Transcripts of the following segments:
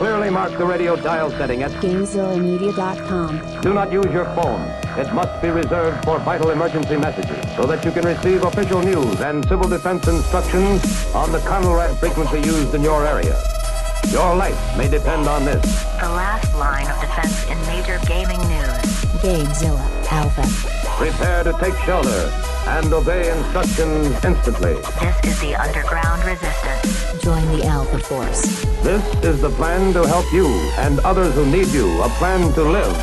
Clearly mark the radio dial setting at GameZillaMedia.com. Do not use your phone. It must be reserved for vital emergency messages so that you can receive official news and civil defense instructions on the CONELRAD frequency used in your area. Your life may depend on this. The last line of defense in major gaming news. GameZilla Alpha. Prepare to take shelter and obey instructions instantly. This is the underground resistance. Join the Alpha Force. This is the plan to help you and others who need you. A plan to live,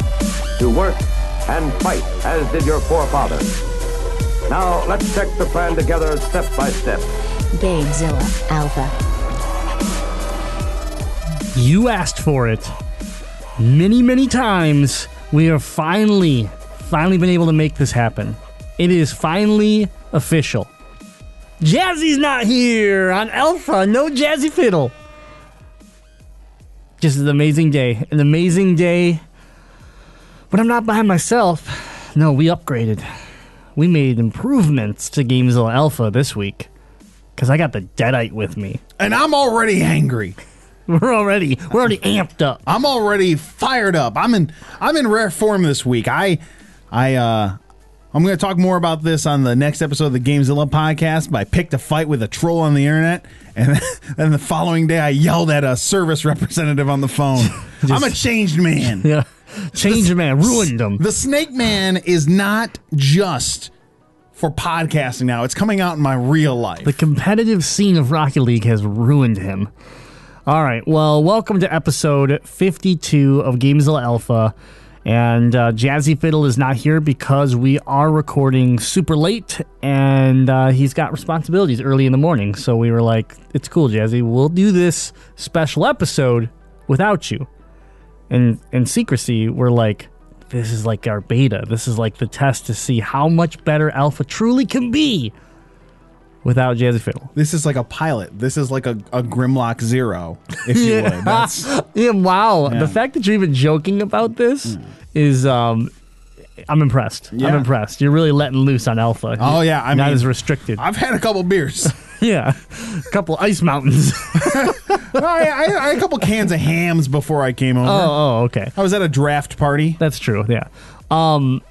to work, and fight as did your forefathers. Now, let's check the plan together step by step. GameZilla Alpha. You asked for it many, many times. We have finally, finally been able to make this happen. It is finally official. Jazzy's not here on Alpha. No Jazzy Fiddle. Just an amazing day. An amazing day. But I'm not by myself. No, we upgraded. We made improvements to Gamezilla Alpha this week. Because I got the Deadite with me. And I'm already angry. We're already we're already amped up. I'm already fired up. I'm in I'm in rare form this week. I I uh I'm going to talk more about this on the next episode of the Gamezilla podcast. But I picked a fight with a troll on the internet, and then the following day I yelled at a service representative on the phone. I'm a changed man. Yeah. Change man ruined them. The Snake Man is not just for podcasting now. It's coming out in my real life. The competitive scene of Rocket League has ruined him. All right. Well, welcome to episode 52 of Gamezilla Alpha. And uh, Jazzy Fiddle is not here because we are recording super late and uh, he's got responsibilities early in the morning. So we were like, it's cool, Jazzy. We'll do this special episode without you. And in secrecy, we're like, this is like our beta. This is like the test to see how much better Alpha truly can be without Jazzy Fiddle. this is like a pilot. This is like a, a Grimlock Zero, if you would. That's, Yeah, wow. Yeah. The fact that you're even joking about this is um I'm impressed. I'm impressed. You're really letting loose on Alpha. Oh, yeah, I am not mean- as restricted. I've had a couple beers. yeah, a couple ice mountains. I, I, I had a couple cans of hams before I came over. oh, oh, okay. I was at a draft party That's true. Yeah. Um,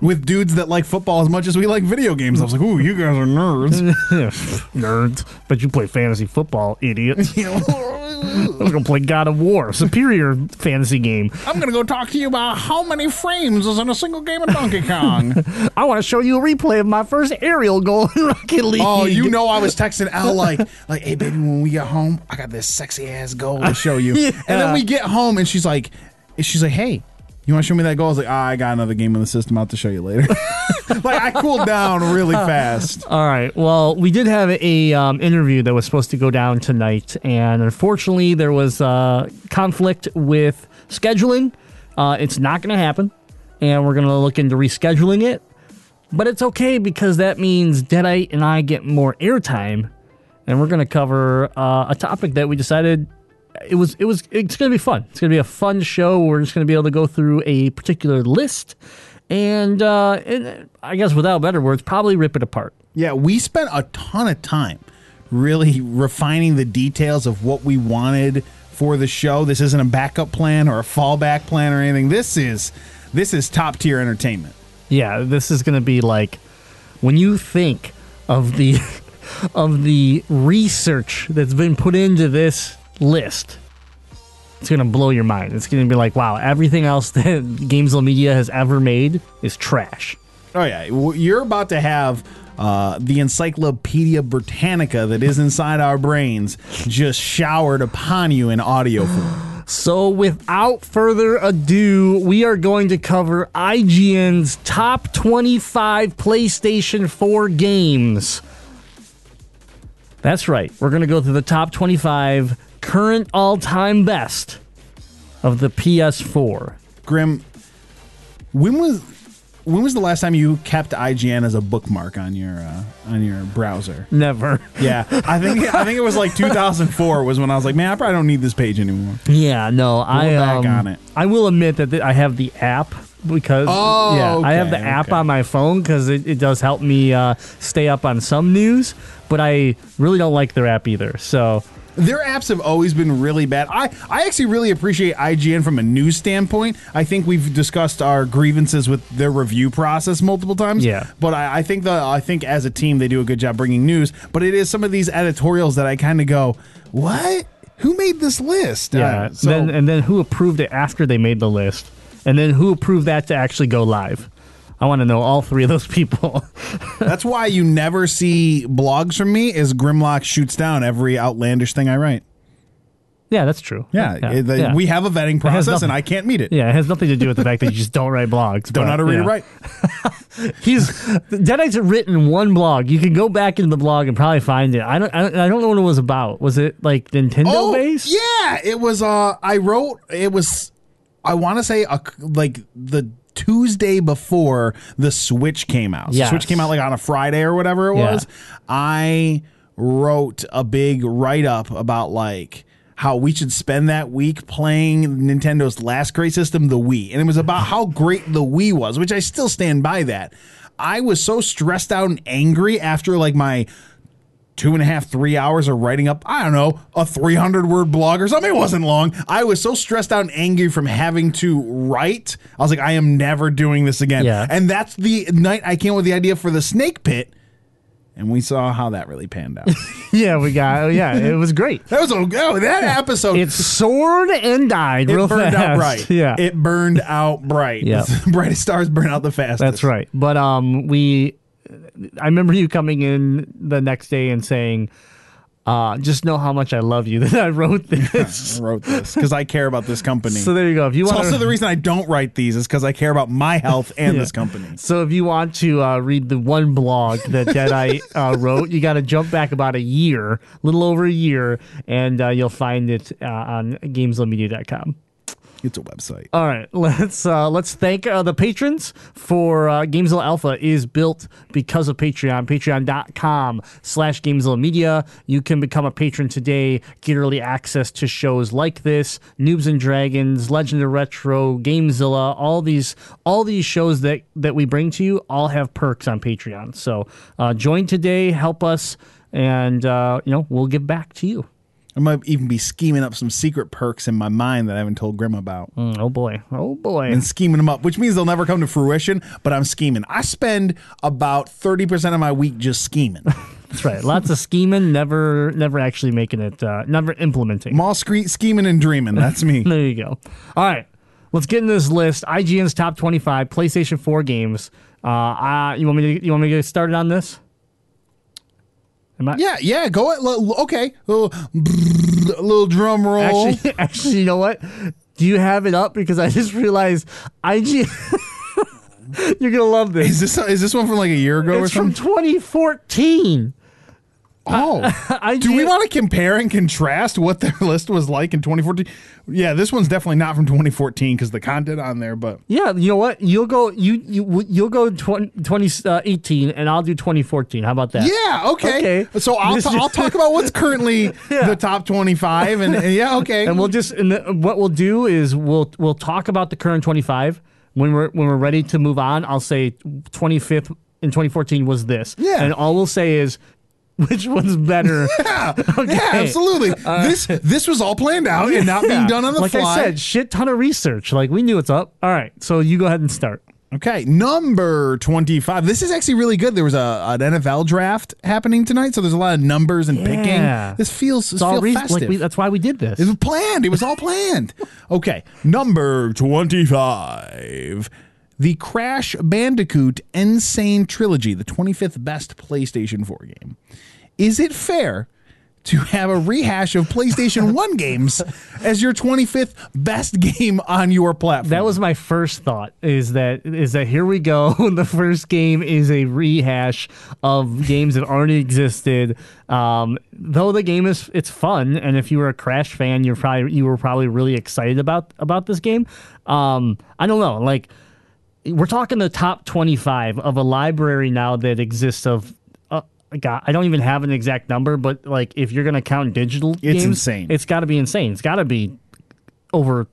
with dudes that like football as much as we like video games. I was like, "Ooh, you guys are nerds." nerds. But you play fantasy football, idiot. I'm gonna play God of War, superior fantasy game. I'm gonna go talk to you about how many frames is in a single game of Donkey Kong. I want to show you a replay of my first aerial goal in Rocket League. oh, you know, I was texting Al like, "Like, hey, baby, when we get home, I got this sexy ass goal to show you." And then we get home, and she's like, "She's like, hey." You want to show me that goal? I was like, ah, I got another game in the system out to show you later. like I cooled down really fast. All right. Well, we did have a um, interview that was supposed to go down tonight, and unfortunately, there was uh, conflict with scheduling. Uh, it's not going to happen, and we're going to look into rescheduling it. But it's okay because that means Deadite and I get more airtime, and we're going to cover uh, a topic that we decided it was it was it's going to be fun. It's going to be a fun show. We're just going to be able to go through a particular list, and, uh, and I guess without better words, probably rip it apart. Yeah, we spent a ton of time really refining the details of what we wanted for the show. This isn't a backup plan or a fallback plan or anything. This is this is top tier entertainment. Yeah, this is going to be like when you think of the of the research that's been put into this list. It's going to blow your mind. It's going to be like, wow, everything else that Gamezilla Media has ever made is trash. Oh yeah, you're about to have uh, the Encyclopedia Britannica that is inside our brains just showered upon you in audio form. So, without further ado, we are going to cover IGN's top 25 PlayStation 4 games. That's right. We're going to go through the top 25 current all time best of the PS4. Grim, when was when was the last time you kept IGN as a bookmark on your uh, on your browser? Never. Yeah, I think I think it was like 2004 was when I was like, man, I probably don't need this page anymore. Yeah, no, I back um, on it. I will admit that th- I have the app because Oh, yeah, I have the app okay. on my phone because it, it does help me uh, stay up on some news. But I really don't like their app either. So Their apps have always been really bad. I, I actually really appreciate IGN from a news standpoint. I think we've discussed our grievances with their review process multiple times. Yeah. But I, I think the I think as a team they do a good job bringing news. But it is some of these editorials that I kind of go, what? Who made this list? Yeah. Uh, so then and then who approved it after they made the list, and then who approved that to actually go live? I want to know all three of those people. that's why you never see blogs from me. Is Grimlock shoots down every outlandish thing I write. yeah, that's true. Yeah, yeah, it- the- yeah. we have a vetting process, nothing- and I can't meet it. Yeah, it has nothing to do with the fact that you just don't write blogs. Don't know how to read yeah. or write. He's Deadites written one blog. You can go back into the blog and probably find it. I don't. I don't, I don't know what it was about. Was it like Nintendo based? Oh, Yeah, it was. Uh, I wrote. It was. I want to say a, like the Tuesday before the Switch came out. So Yes. Switch came out like on a Friday or whatever it Yeah. was. I wrote a big write up about like how we should spend that week playing Nintendo's last great system, the Wii, and it was about how great the Wii was, which I still stand by that. I was so stressed out and angry after like my two and a half, three hours of writing up, I don't know, a 300 word blog or something. It wasn't long. I was so stressed out and angry from having to write. I was like, I am never doing this again. Yeah. And that's the night I came up with the idea for the snake pit. And we saw how that really panned out. Yeah, we got. Yeah, it was great. that was a, oh, that episode. It soared and died it real burned fast. out bright. Yeah, It burned out bright. Yeah, Brightest stars burn out the fastest. That's right. But um, we, I remember you coming in the next day and saying, uh, "Just know how much I love you that I wrote this." I wrote this because I care about this company. so there you go. If you it's want, also the reason I don't write these is because I care about my health and Yeah. this company. So if you want to uh, read the one blog that Deadite uh, wrote, you got to jump back about a year, a little over a year, and uh, you'll find it uh, on GamezillaMedia.com. It's a website. All right, let's uh, let's thank uh, the patrons for uh, Gamezilla Alpha is built because of Patreon. Patreon.com slash Gamezilla Media. You can become a patron today, get early access to shows like this, Noobs and Dragons, Legend of Retro, Gamezilla, all these all these shows that that we bring to you all have perks on Patreon. So uh, join today, help us, and uh, you know we'll give back to you. I might even be scheming up some secret perks in my mind that I haven't told Grim about. Mm, oh boy, oh boy. And scheming them up, which means they'll never come to fruition, but I'm scheming. I spend about 30% of my week just scheming. That's right. Lots of scheming, never never actually making it, uh, never implementing. Mall Street scheming and dreaming. That's me. There you go. All right, let's get into this list. IGN's top twenty-five PlayStation Four games. Uh, uh you want me to you want me to get started on this? Am I, yeah, yeah, go it. Okay. A little, a little drum roll. Actually, actually, you know what? Do you have it up? Because I just realized IGN. You're gonna love this. is this is this one from like a year ago It's from 2014. Uh, oh, IGN, do we want to compare and contrast what their list was like in 2014? Yeah, this one's definitely not from 2014 because the content on there, but Yeah, you know what? You'll go you you you'll go 20, uh, 2018 and I'll do 2014. How about that? yeah, okay. Okay. So I'll, I'll talk about what's currently the top 25, and, and yeah, okay. And we'll just and the, what we'll do is we'll we'll talk about the current 25 when we're when we're ready to move on. I'll say 25th in 2014 was this. Yeah. And all we'll say is which one's better. yeah, Okay. yeah, absolutely. Uh, this this was all planned out and not being done on the like fly. Like I said, shit ton of research. Like we knew what's up. All right. So you go ahead and start. Okay, number 25. This is actually really good. There was a an NFL draft happening tonight, so there's a lot of numbers and Yeah. picking. This feels this all feels re- festive. like we, that's why we did this. It was planned. It was all planned. Okay, number 25. The Crash Bandicoot N. Sane Trilogy, the 25th best PlayStation 4 game. Is it fair to have a rehash of PlayStation 1 games as your 25th best game on your platform? That was my first thought. Is that is that here we go? the first game is a rehash of games that already existed. Um, though the game is it's fun, and if you were a Crash fan, you're probably you were probably really excited about about this game. Um, I don't know, like we're talking the top 25 of a library now that exists of uh, God, I don't even have an exact number, but like if you're gonna count digital It's games, insane. It's got to be insane. It's got to be over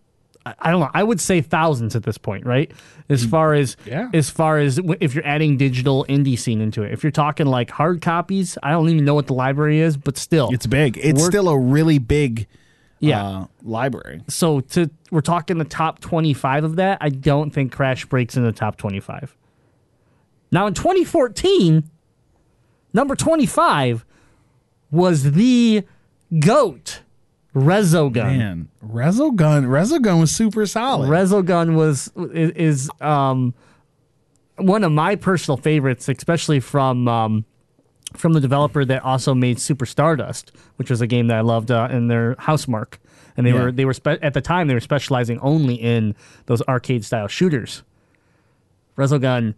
I I don't know. I would say thousands at this point, right? As far as Yeah. as far as w- if you're adding digital indie scene into it. If you're talking like hard copies, I don't even know what the library is, but still, It's big. It's still a really big yeah. uh, library. so to we're talking the top 25 of that. I don't think Crash breaks in the top 25. Now in 2014, number 25 was the goat Resogun. Man, Resogun, Resogun was super solid. Resogun was is, is um one of my personal favorites, especially from um, from the developer that also made Super Stardust, which was a game that I loved uh, in their Housemarque. And they Yeah. were they were spe- at the time they were specializing only in those arcade style shooters. Resogun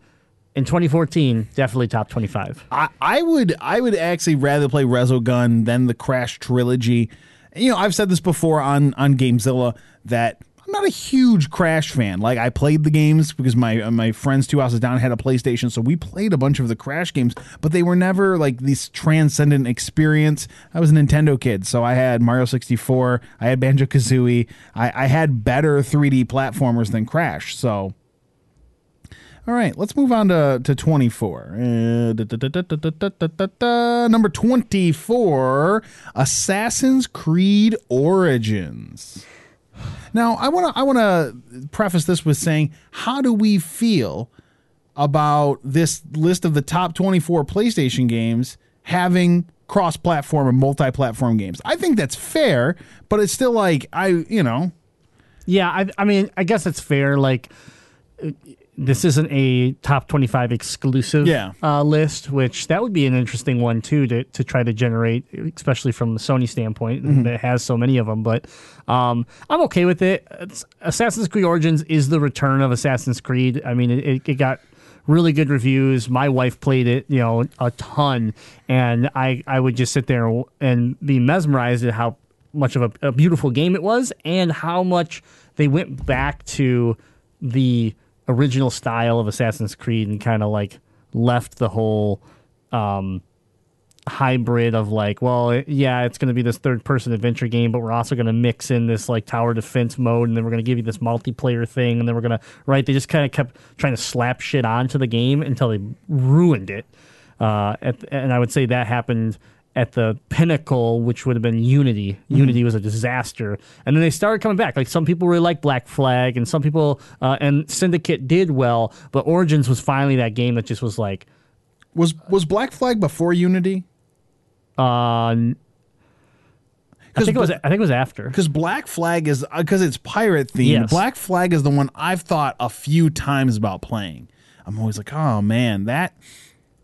in 2014 definitely top 25. I, I would I would actually rather play Resogun than the Crash trilogy. You know, I've said this before on on Gamezilla that not a huge Crash fan. Like I played the games because my uh, my friends two houses down had a PlayStation, so we played a bunch of the Crash games, but they were never like this transcendent experience. I was a Nintendo kid, so I had Mario 64, I had Banjo Kazooie, I, I had better 3D platformers than Crash. So all right, let's move on to, to 24. Uh, Number 24 Assassin's Creed Origins. Now, I want to I want to preface this with saying, how do we feel about this list of the top 24 PlayStation games having cross-platform and multi-platform games? I think that's fair, but it's still like I, you know, Yeah, I, I mean, I guess it's fair. Like, this isn't a top 25 exclusive Yeah. uh, list, which that would be an interesting one, too, to, to try to generate, especially from the Sony standpoint that has so many of them. But um, I'm okay with it. It's, Assassin's Creed Origins is the return of Assassin's Creed. I mean, it, it, it got really good reviews. My wife played it, you know, a ton, and I, I would just sit there and be mesmerized at how much of a, a beautiful game it was and how much they went back to the original style of Assassin's Creed and kind of like left the whole um, hybrid of like, well, yeah, it's going to be this third person adventure game, but we're also going to mix in this like tower defense mode, and then we're going to give you this multiplayer thing, and then we're going to right. They just kind of kept trying to slap shit onto the game until they ruined it. Uh, at, and I would say that happened at the pinnacle, which would have been Unity. Unity was a disaster, and then they started coming back. Like some people really like Black Flag, and some people uh, and Syndicate did well, but Origins was finally that game that just was like, was was Black Flag before Unity? uh, I think it was. I think it was after. because Black Flag is because it's pirate themed. Yes. Black Flag is the one I've thought a few times about playing. I'm always like, oh man, that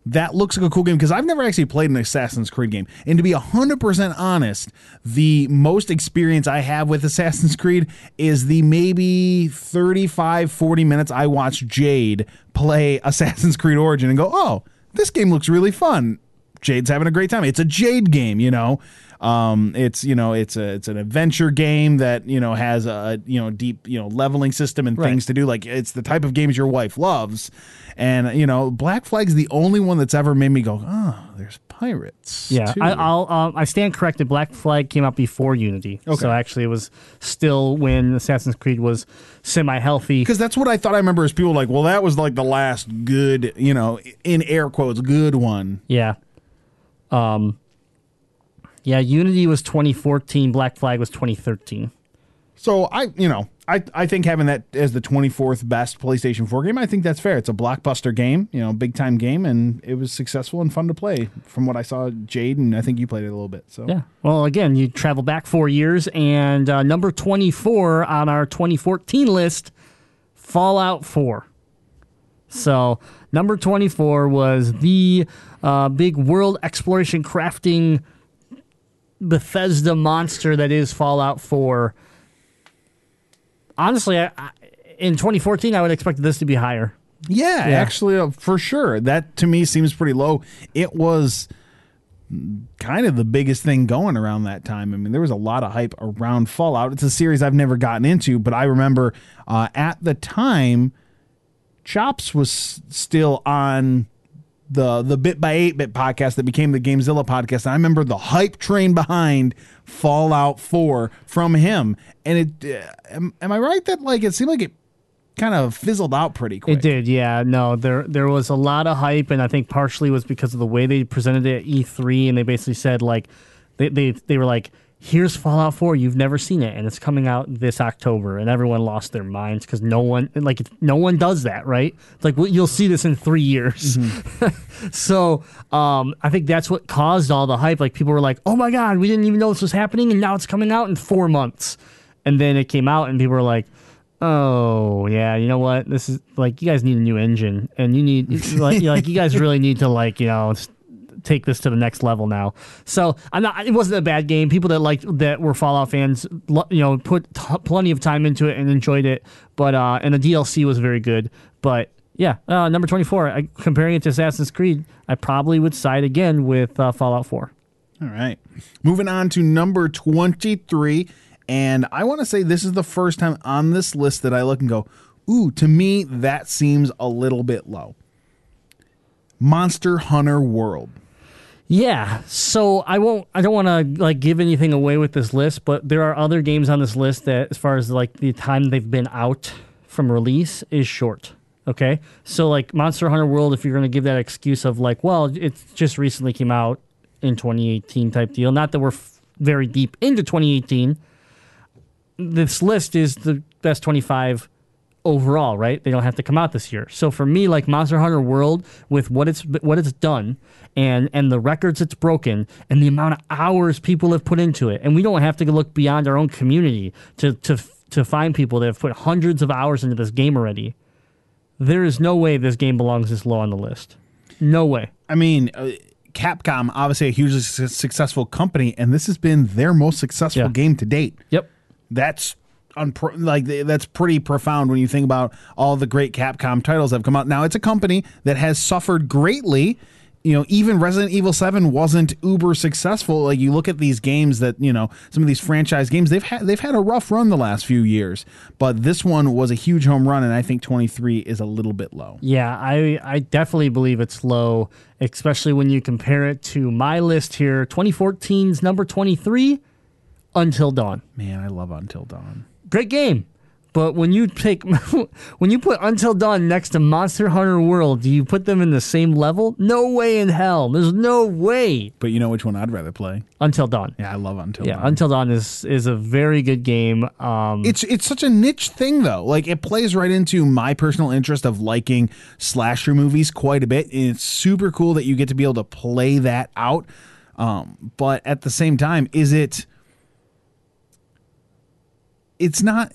that looks like a cool game because I've never actually played an Assassin's Creed game. And to be hundred percent honest, the most experience I have with Assassin's Creed is the maybe 35, 40 minutes I watched Jade play Assassin's Creed Origin and go, oh, this game looks really fun. Jade's having a great time. It's a Jade game, you know. Um, it's you know it's a it's an adventure game that you know has a you know deep you know leveling system and Right. things to do. Like it's the type of games your wife loves, and you know Black Flag's the only one that's ever made me go, oh, there's pirates. Yeah, too." I, I'll um, I stand corrected. Black Flag came out before Unity, Okay. so actually it was still when Assassin's Creed was semi healthy. because that's what I thought. I remember as people like, well, that was like the last good, you know, in air quotes, good one. Yeah. Um. Yeah, Unity was 2014. Black Flag was 2013. So I, you know, I I think having that as the 24th best PlayStation 4 game, I think that's fair. It's a blockbuster game, you know, big time game, and it was successful and fun to play. From what I saw, Jade, and I think you played it a little bit. So Yeah. Well, again, you travel back four years, and uh, number 24 on our 2014 list, Fallout 4. So, number 24 was the uh, big world exploration crafting Bethesda monster that is Fallout 4. Honestly, I, I, in 2014, I would expect this to be higher. Yeah, Yeah. actually, uh, for sure. That to me seems pretty low. It was kind of the biggest thing going around that time. I mean, there was a lot of hype around Fallout. It's a series I've never gotten into, but I remember uh, at the time, Chops was still on the the bit by eight bit podcast that became the Gamezilla podcast. And I remember the hype train behind Fallout Four from him, and it. Uh, am, am I right that like it seemed like it kind of fizzled out pretty quick? It did, yeah. No, there there was a lot of hype, and I think partially was because of the way they presented it at E3, and they basically said like they they, they were like. Here's Fallout 4. You've never seen it, and it's coming out this October, and everyone lost their minds because no one, like, no one does that, right? It's like well, you'll see this in three years. so, um, I think that's what caused all the hype. Like, people were like, "Oh my god, we didn't even know this was happening, and now it's coming out in four months." And then it came out, and people were like, Oh yeah, you know what? This is like you guys need a new engine, and you need like, like you guys really need to like you know take this to the next level now. So I'm not. It wasn't a bad game. People that liked that were Fallout fans, you know, put t- plenty of time into it and enjoyed it. But uh, and the DLC was very good. But yeah, uh, number 24. I, comparing it to Assassin's Creed, I probably would side again with uh, Fallout 4. All right. Moving on to number 23. And I want to say this is the first time on this list that I look and go, ooh, to me, that seems a little bit low. Monster Hunter World. Yeah, so I won't. I don't want to like give anything away with this list, but there are other games on this list that, as far as like the time they've been out from release, is short. Okay, so like Monster Hunter World, if you're going to give that excuse of like, well, it just recently came out in 2018 type deal. Not that we're f- very deep into 2018. This list is the best 25 overall, right? They don't have to come out this year. So for me, like Monster Hunter World, with what it's what it's done and and the records it's broken and the amount of hours people have put into it, and we don't have to look beyond our own community to to to find people that have put hundreds of hours into this game already. There is no way this game belongs this low on the list. No way. I mean, uh, Capcom, obviously a hugely su- successful company, and this has been their most successful Yeah. game to date. Yep. that's unpro- like that's pretty profound when you think about all the great Capcom titles that have come out. Now it's a company that has suffered greatly. You know, even Resident Evil Seven wasn't uber successful. Like you look at these games that you know some of these franchise games they've had they've had a rough run the last few years, but this one was a huge home run, and I think twenty three is a little bit low. Yeah, I I definitely believe it's low, especially when you compare it to my list here, 2014's number 23, Until Dawn. Man, I love Until Dawn. Great game. But when you take when you put Until Dawn next to Monster Hunter World, do you put them in the same level? No way in hell. There's no way. But you know which one I'd rather play? Until Dawn. Yeah, I love Until Yeah, Dawn. Until Dawn is is a very good game. Um it's it's such a niche thing though. Like it plays right into my personal interest of liking slasher movies quite a bit. And it's super cool that you get to be able to play that out. Um, but at the same time, is it? It's not.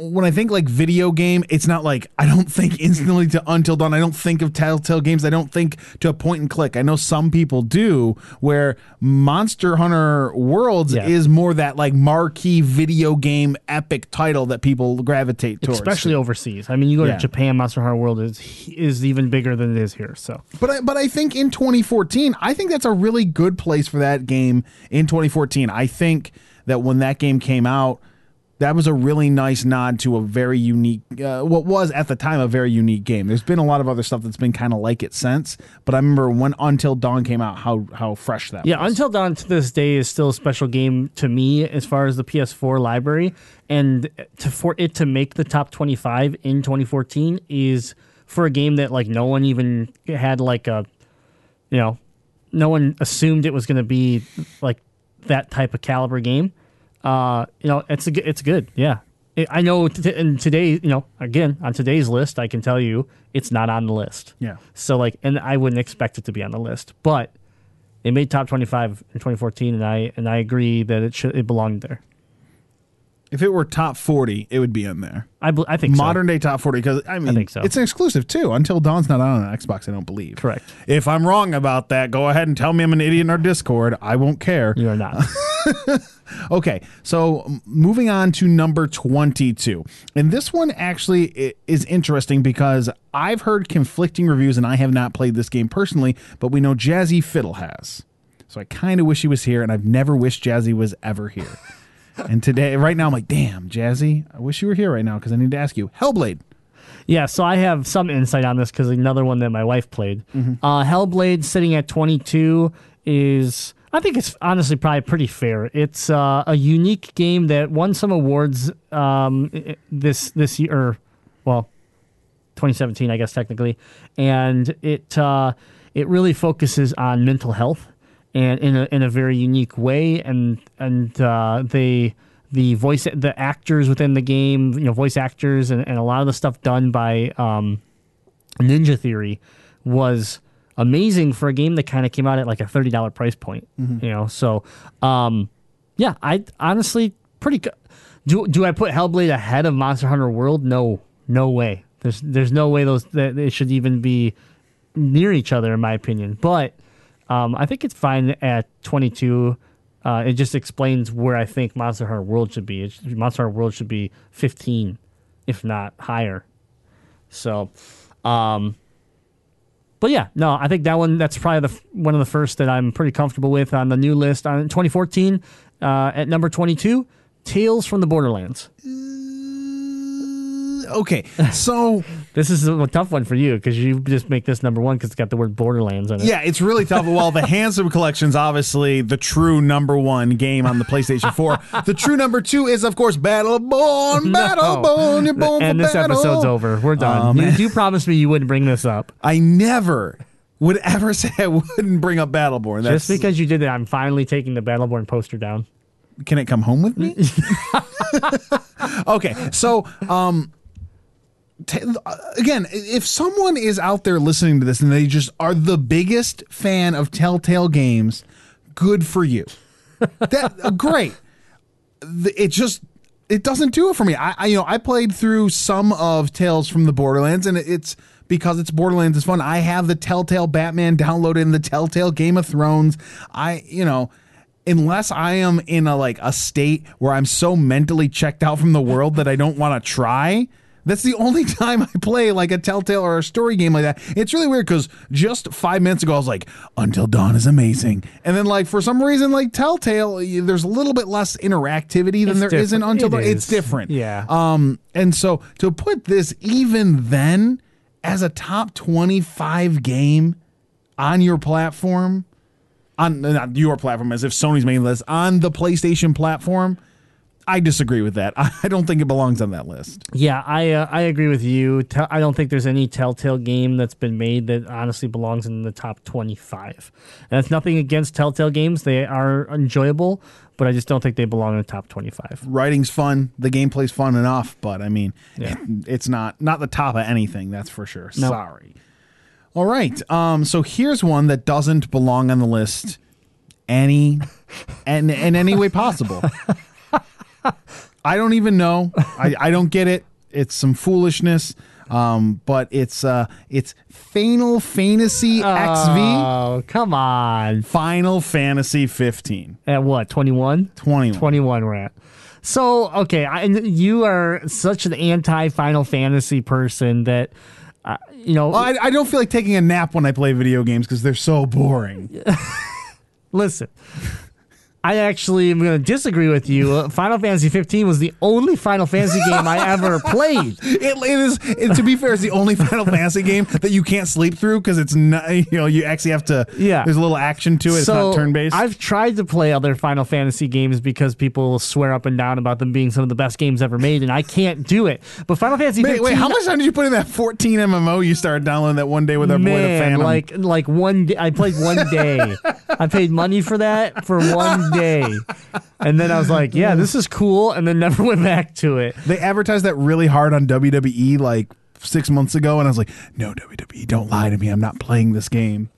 When I think like video game, it's not like I don't think instantly to Until Dawn. I don't think of Telltale games. I don't think to a point and click. I know some people do. Where Monster Hunter Worlds Yeah. is more that like marquee video game epic title that people gravitate towards. especially overseas. I mean, you go Yeah. to Japan, Monster Hunter World is is even bigger than it is here. So But I, but I think in 2014, I think that's a really good place for that game in 2014. I think that when that game came out, that was a really nice nod to a very unique, uh, what was at the time a very unique game. There's been a lot of other stuff that's been kind of like it since, but I remember when Until Dawn came out, how how fresh that Yeah, was. Until Dawn to this day is still a special game to me as far as the PS4 library, and to for it to make the top 25 in 2014 is for a game that like no one even had like a, you know, no one assumed it was going to be like that type of caliber game. Uh, you know, it's a it's good. Yeah, I know. T- and today, you know, again on today's list, I can tell you it's not on the list. Yeah. So like, and I wouldn't expect it to be on the list, but it made top 25 in 2014 and i and i agree that it should it belonged there If it were top 40, it would be in there. i, bel- I think so. Modern day top 40 because I mean I think so. it's an exclusive too. Until Dawn's not on an Xbox, I don't believe. Correct. If I'm wrong about that, go ahead and tell me I'm an idiot in our Discord. I won't care. you are not Okay, so moving on to number 22. And this one actually is interesting because I've heard conflicting reviews and I have not played this game personally, but we know Jazzy Fiddle has. So I kind of wish he was here and I've never wished Jazzy was ever here. and today, right now, I'm like, damn, Jazzy, I wish you were here right now because I need to ask you Hellblade. Yeah, so I have some insight on this because another one that my wife played. Mm-hmm. Uh, Hellblade sitting at 22 is, I think it's honestly probably pretty fair. It's uh, a unique game that won some awards um, this this year, well, 2017, I guess technically, and it uh, it really focuses on mental health and in a in a very unique way, and and uh, they the voice the actors within the game, you know, voice actors and, and a lot of the stuff done by um, Ninja Theory was amazing for a game that kind of came out at like a thirty dollar price point. You know, so um, yeah, I honestly pretty good. Do do I put Hellblade ahead of Monster Hunter World? No, no way. There's there's no way those that they should even be near each other in my opinion. But um, I think it's fine at 22. Uh, it just explains where I think Monster Hunter World should be. Monster Hunter World should be 15, if not higher. So, um, but yeah, no, I think that one that's probably the one of the first that I'm pretty comfortable with on the new list on 2014 uh, at number 22. Tales from the Borderlands. Okay, so This is a tough one for you because you just make this number one because it's got the word Borderlands in it. yeah, it's really tough. Well, the Handsome Collection's obviously the true number one game on the PlayStation 4. The true number two is, of course, Battleborn. Battleborn, you're born and for this battle. episode's over. We're done. Oh, you, man. you promised me you wouldn't bring this up. I never would ever say I wouldn't bring up Battleborn. That's, Just because you did that, I'm finally taking the Battleborn poster down. can it come home with me? okay, so um, t- again, if someone is out there listening to this and they just are the biggest fan of Telltale games, good for you. That uh, great. It just it doesn't do it for me. I, I you know I played through some of Tales from the Borderlands, and it's because it's Borderlands is fun. I have the Telltale Batman downloaded in the Telltale Game of Thrones. I you know unless I am in a like a state where I'm so mentally checked out from the world that I don't want to try. That's the only time I play like a Telltale or a story game like that. It's really weird because just five minutes ago I was like, "Until Dawn is amazing," and then like for some reason like Telltale, there's a little bit less interactivity than It's there different. not Until It Dawn. It's different, Yeah. Um, and so to put this even then as a top 25 game on your platform on not your platform as if Sony's making the list on the PlayStation platform. I disagree with that. I don't think it belongs on that list. Yeah, I uh, I agree with you. I don't think there's any Telltale game that's been made that honestly belongs in the top 25. And that's nothing against Telltale games; they are enjoyable, but I just don't think they belong in the top 25. Writing's fun, the gameplay's fun enough, but I mean, Yeah. it's not not the top of anything. That's for sure. No. Sorry. All right. Um. So here's one that doesn't belong on the list any and in any way possible. I don't even know. I, I don't get it. It's some foolishness. Um, but it's uh it's Final Fantasy XV. Oh, come on. Final Fantasy 15. At what? 21? 21. 21 we're at. So, okay, I, and you are such an anti Final Fantasy person that, uh, you know, I, I don't feel like taking a nap when I play video games because they're so boring. listen. I actually am going to disagree with you. Uh, Final Fantasy 15 was the only Final Fantasy game I ever played. It, it is, it, to be fair, it's the only Final Fantasy game that you can't sleep through because it's not, you know, you actually have to, Yeah. there's a little action to it. It's not turn based. I've tried to play other Final Fantasy games because people swear up and down about them being some of the best games ever made, and I can't do it. But Final Fantasy 15, Wait, how much time did you put in that 14 MMO you started downloading that one day with our boy the Man, Phantom? like like one day, I played one day. I paid money for that for one day, and then I was like, "Yeah, this is cool," and then never went back to it. they advertised that really hard on WWE like six months ago, and I was like, no, WWE, don't lie to me. I'm not playing this game.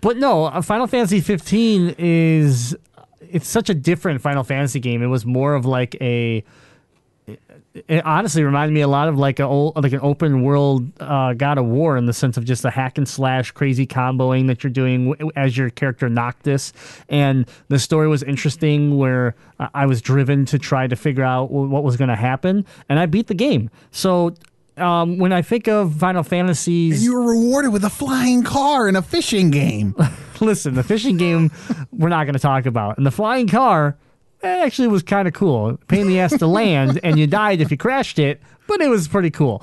But no, uh, Final Fantasy 15 is it's such a different Final Fantasy game. It was more of like a it honestly reminded me a lot of like a old, like an open world uh, God of War in the sense of just the hack and slash crazy comboing that you're doing as your character Noctis, and the story was interesting where uh, I was driven to try to figure out what was going to happen, and I beat the game. So um, when I think of Final Fantasies, You were rewarded with a flying car in a fishing game. listen, the fishing game we're not going to talk about, and the flying car eh, actually was kind of cool. Pain in the ass to land, and you died if you crashed it, but it was pretty cool.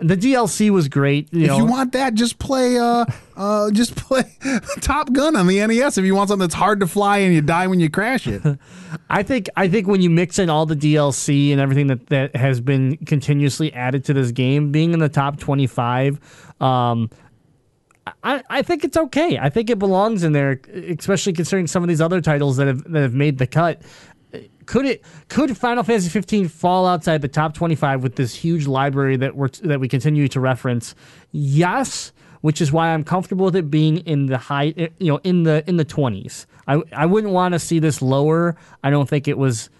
the DLC was great. You If know, you want that, just play uh uh just play Top Gun on the NES. If you want something that's hard to fly and you die when you crash it. I think I think when you mix in all the DLC and everything that, that has been continuously added to this game, being in the top twenty five, um, I, I think it's okay. I think it belongs in there, especially considering some of these other titles that have that have made the cut. Could it could Final Fantasy 15 fall outside the top 25 with this huge library that we're that we continue to reference? Yes, which is why I'm comfortable with it being in the high eh, you know in the in the 20s. I I wouldn't want to see this lower. I don't think it was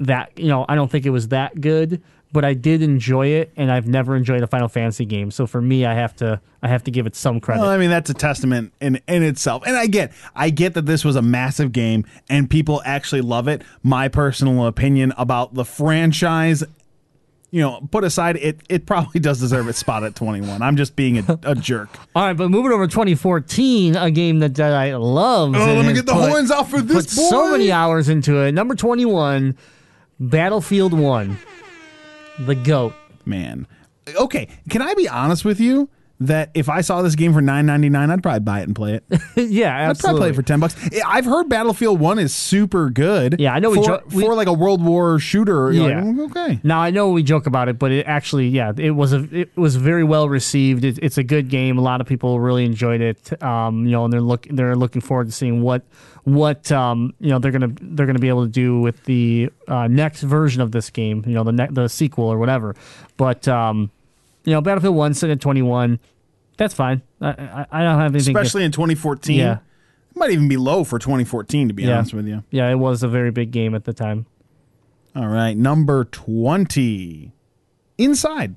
that you know I don't think it was that good, but I did enjoy it, and I've never enjoyed a Final Fantasy game. So for me, I have to I have to give it some credit. Well, I mean, that's a testament in in itself. And I get, I get that this was a massive game and people actually love it. My personal opinion about the franchise, you know, put aside, it it probably does deserve its spot at 21. I'm just being a, a jerk. All right, but moving over to 2014, a game that I love. Oh, let me get the horns out for this Put so many hours into it. Number 21, Battlefield 1. The GOAT. Man, okay, can I be honest with you? That if I saw this game for nine ninety nine, I'd probably buy it and play it. yeah, I'd probably play it for ten bucks. I've heard Battlefield One is super good. Yeah, I know we for, jo- we- for like a World War shooter. Yeah. like, "Mm, okay. Now I know we joke about it, but it actually, yeah, it was a it was very well received. It, it's a good game. A lot of people really enjoyed it. Um, you know, and they're look they're looking forward to seeing what what um, you know they're gonna they're gonna be able to do with the uh, next version of this game. You know, the ne- the sequel or whatever. But um, you know, Battlefield One sitting at twenty one. That's fine. I, I, I don't have anything. to- Especially in 2014. Yeah. It might even be low for 2014, to be Yeah. honest with you. yeah, it was a very big game at the time. All right, number 20. Inside.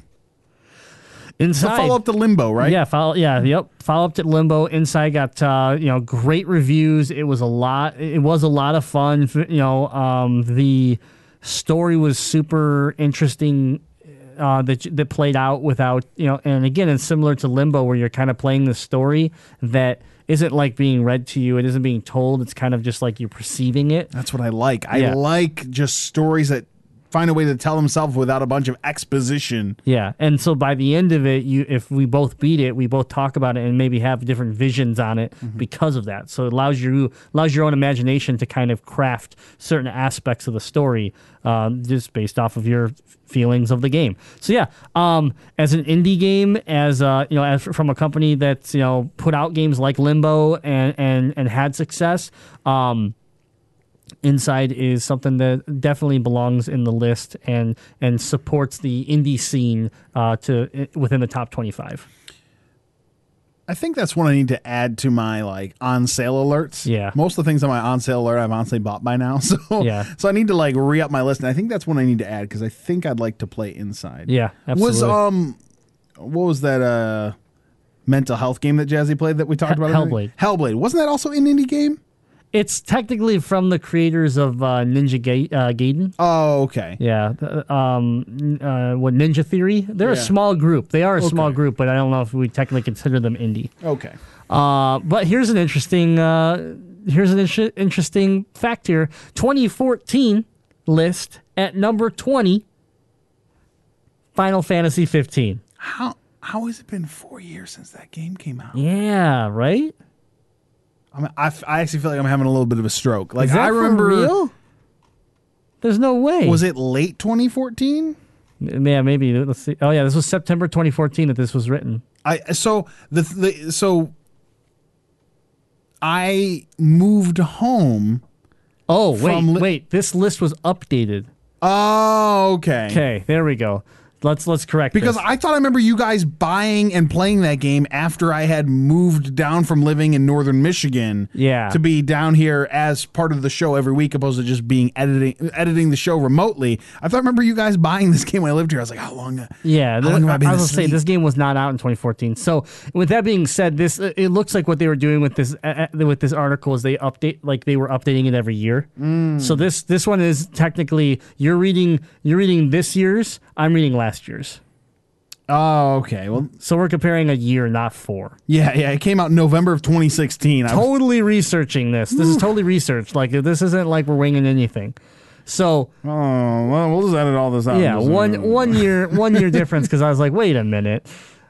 Inside. follow up to Limbo, right? Yeah, follow. Yeah, yep. Follow up to Limbo. Inside got uh, you know great reviews. It was a lot. It was a lot of fun. You know, um, the story was super interesting. Uh, that that played out without you know, and again, it's similar to Limbo where you're kind of playing the story that isn't like being read to you. It isn't being told. It's kind of just like you're perceiving it. That's what I like. I Yeah. like just stories that find a way to tell himself without a bunch of exposition. Yeah, and so by the end of it, you if we both beat it, we both talk about it and maybe have different visions on it because of that. So it allows you allows your own imagination to kind of craft certain aspects of the story um, just based off of your feelings of the game. So yeah, um, as an indie game, as uh, you know, as from a company that's you know put out games like Limbo and and and had success. Um, Inside is something that definitely belongs in the list and and supports the indie scene uh, to within the top twenty five. I think that's what I need to add to my like on sale alerts. Yeah. Most of the things on my on sale alert I've honestly bought by now. So Yeah. so I need to like re up my list and I think that's what I need to add because I think I'd like to play inside. Yeah, absolutely. Was um what was that uh mental health game that Jazzy played that we talked about? Hellblade. Hellblade. Wasn't that also an indie game? It's technically from the creators of uh, Ninja Ga- uh, Gaiden. Oh, okay. Yeah, th- um, uh, what Ninja Theory? They're a Yeah. small group. They are a small Okay. group, but I don't know if we technically consider them indie. Okay. Uh, but here's an interesting uh, here's an inter- interesting fact here. 2014 list at number 20. Final Fantasy 15. How how has it been four years since that game came out? Yeah, right. I, mean, I, f- I actually feel like I'm having a little bit of a stroke. Like Is that I for remember, real? There's no way. was it late 2014? Yeah, maybe. Let's see. Oh yeah, this was September 2014 that this was written. I so the, the so I moved home. Oh wait, li- wait. This list was updated. Oh, okay. Okay, there we go. Let's let's correct Because this. I thought I remember you guys buying and playing that game after I had moved down from living in northern Michigan. Yeah. To be down here as part of the show every week, opposed to just being editing editing the show remotely. I thought I remember you guys buying this game when I lived here. I was like, how long? uh, Yeah, How long have I I was gonna say this game was not out in 2014. So, with that being said, this uh, it looks like what they were doing with this uh, uh, with this article is they update like they were updating it every year. Mm. So this this one is technically you're reading you're reading this year's. I'm reading last year's. Oh, okay. Well, So we're comparing a year, not four. yeah, yeah. It came out in November of 2016. I was- Totally researching this. This is totally researched. Like this isn't like we're winging anything. So Oh, well, we'll just edit all this out. yeah, Just, one uh, one year one year difference because I was like, wait a minute,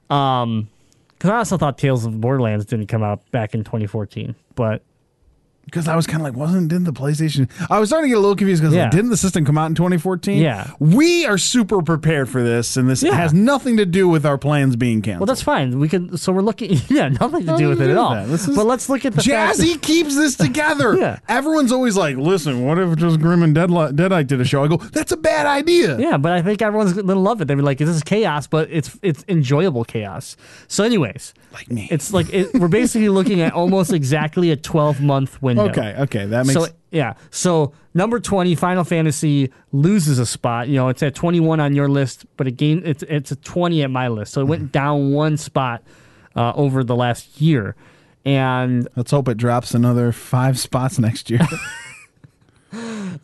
um, because I also thought Tales of Borderlands didn't come out back in 2014, but because I was kind of like, wasn't didn't the PlayStation? I was starting to get a little confused because Yeah. like, didn't the system come out in 2014? Yeah. we are super prepared for this, and this Yeah. has nothing to do with our plans being canceled. well, that's fine. We could. So we're looking. Yeah, nothing to do with it at all. but let's look at the fact that- Jazzy keeps this together. Yeah. Everyone's always like, listen, what if just Grim and Deadli- Deadite did a show? I go, that's a bad idea. Yeah, but I think everyone's gonna love it. They'll be like, "This is chaos," but it's it's enjoyable chaos. So, anyways, Like me. it's like it, we're basically looking at almost exactly a 12 month window. Okay, okay, that makes So yeah, so number 20, Final Fantasy loses a spot. You know, it's at 21 on your list, but again, it's it's a 20 at my list. So it went down one spot uh, over the last year, and Let's hope it drops another five spots next year.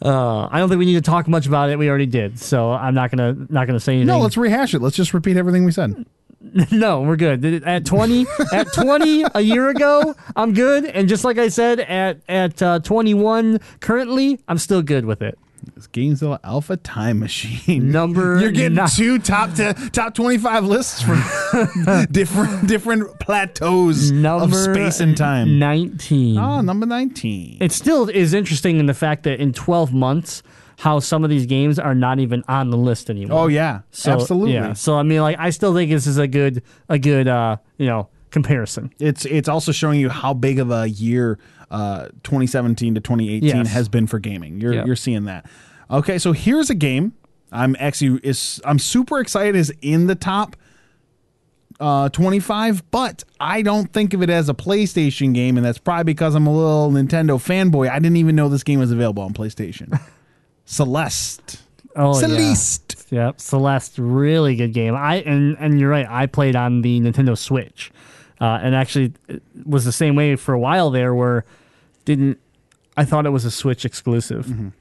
uh, I don't think we need to talk much about it. We already did, so I'm not gonna not gonna say anything. no, let's rehash it. Let's just repeat everything we said. No, we're good. At 20, at 20 a year ago, I'm good. And just like I said, at at uh, 21 currently, I'm still good with it. It's Gamezilla Alpha Time Machine. Number You're getting nine. two top to, top 25 lists from different different plateaus Number of space and time. 19. Oh, number 19. It still is interesting in the fact that in 12 months, how some of these games are not even on the list anymore. Oh yeah, So, absolutely. Yeah. So I mean, like, I still think this is a good, a good, uh, you know, comparison. It's it's also showing you how big of a year uh, 2017 to 2018 Yes. has been for gaming. You're Yep. you're seeing that. Okay, so here's a game. I'm actually is I'm super excited is in the top uh 25, but I don't think of it as a PlayStation game, and that's probably because I'm a little Nintendo fanboy. I didn't even know this game was available on PlayStation. Celeste. Oh, yeah. Celeste. Yep, Celeste, really good game. I and and you're right. I played on the Nintendo Switch, uh, and actually it was the same way for a while there. Where didn't I thought it was a Switch exclusive,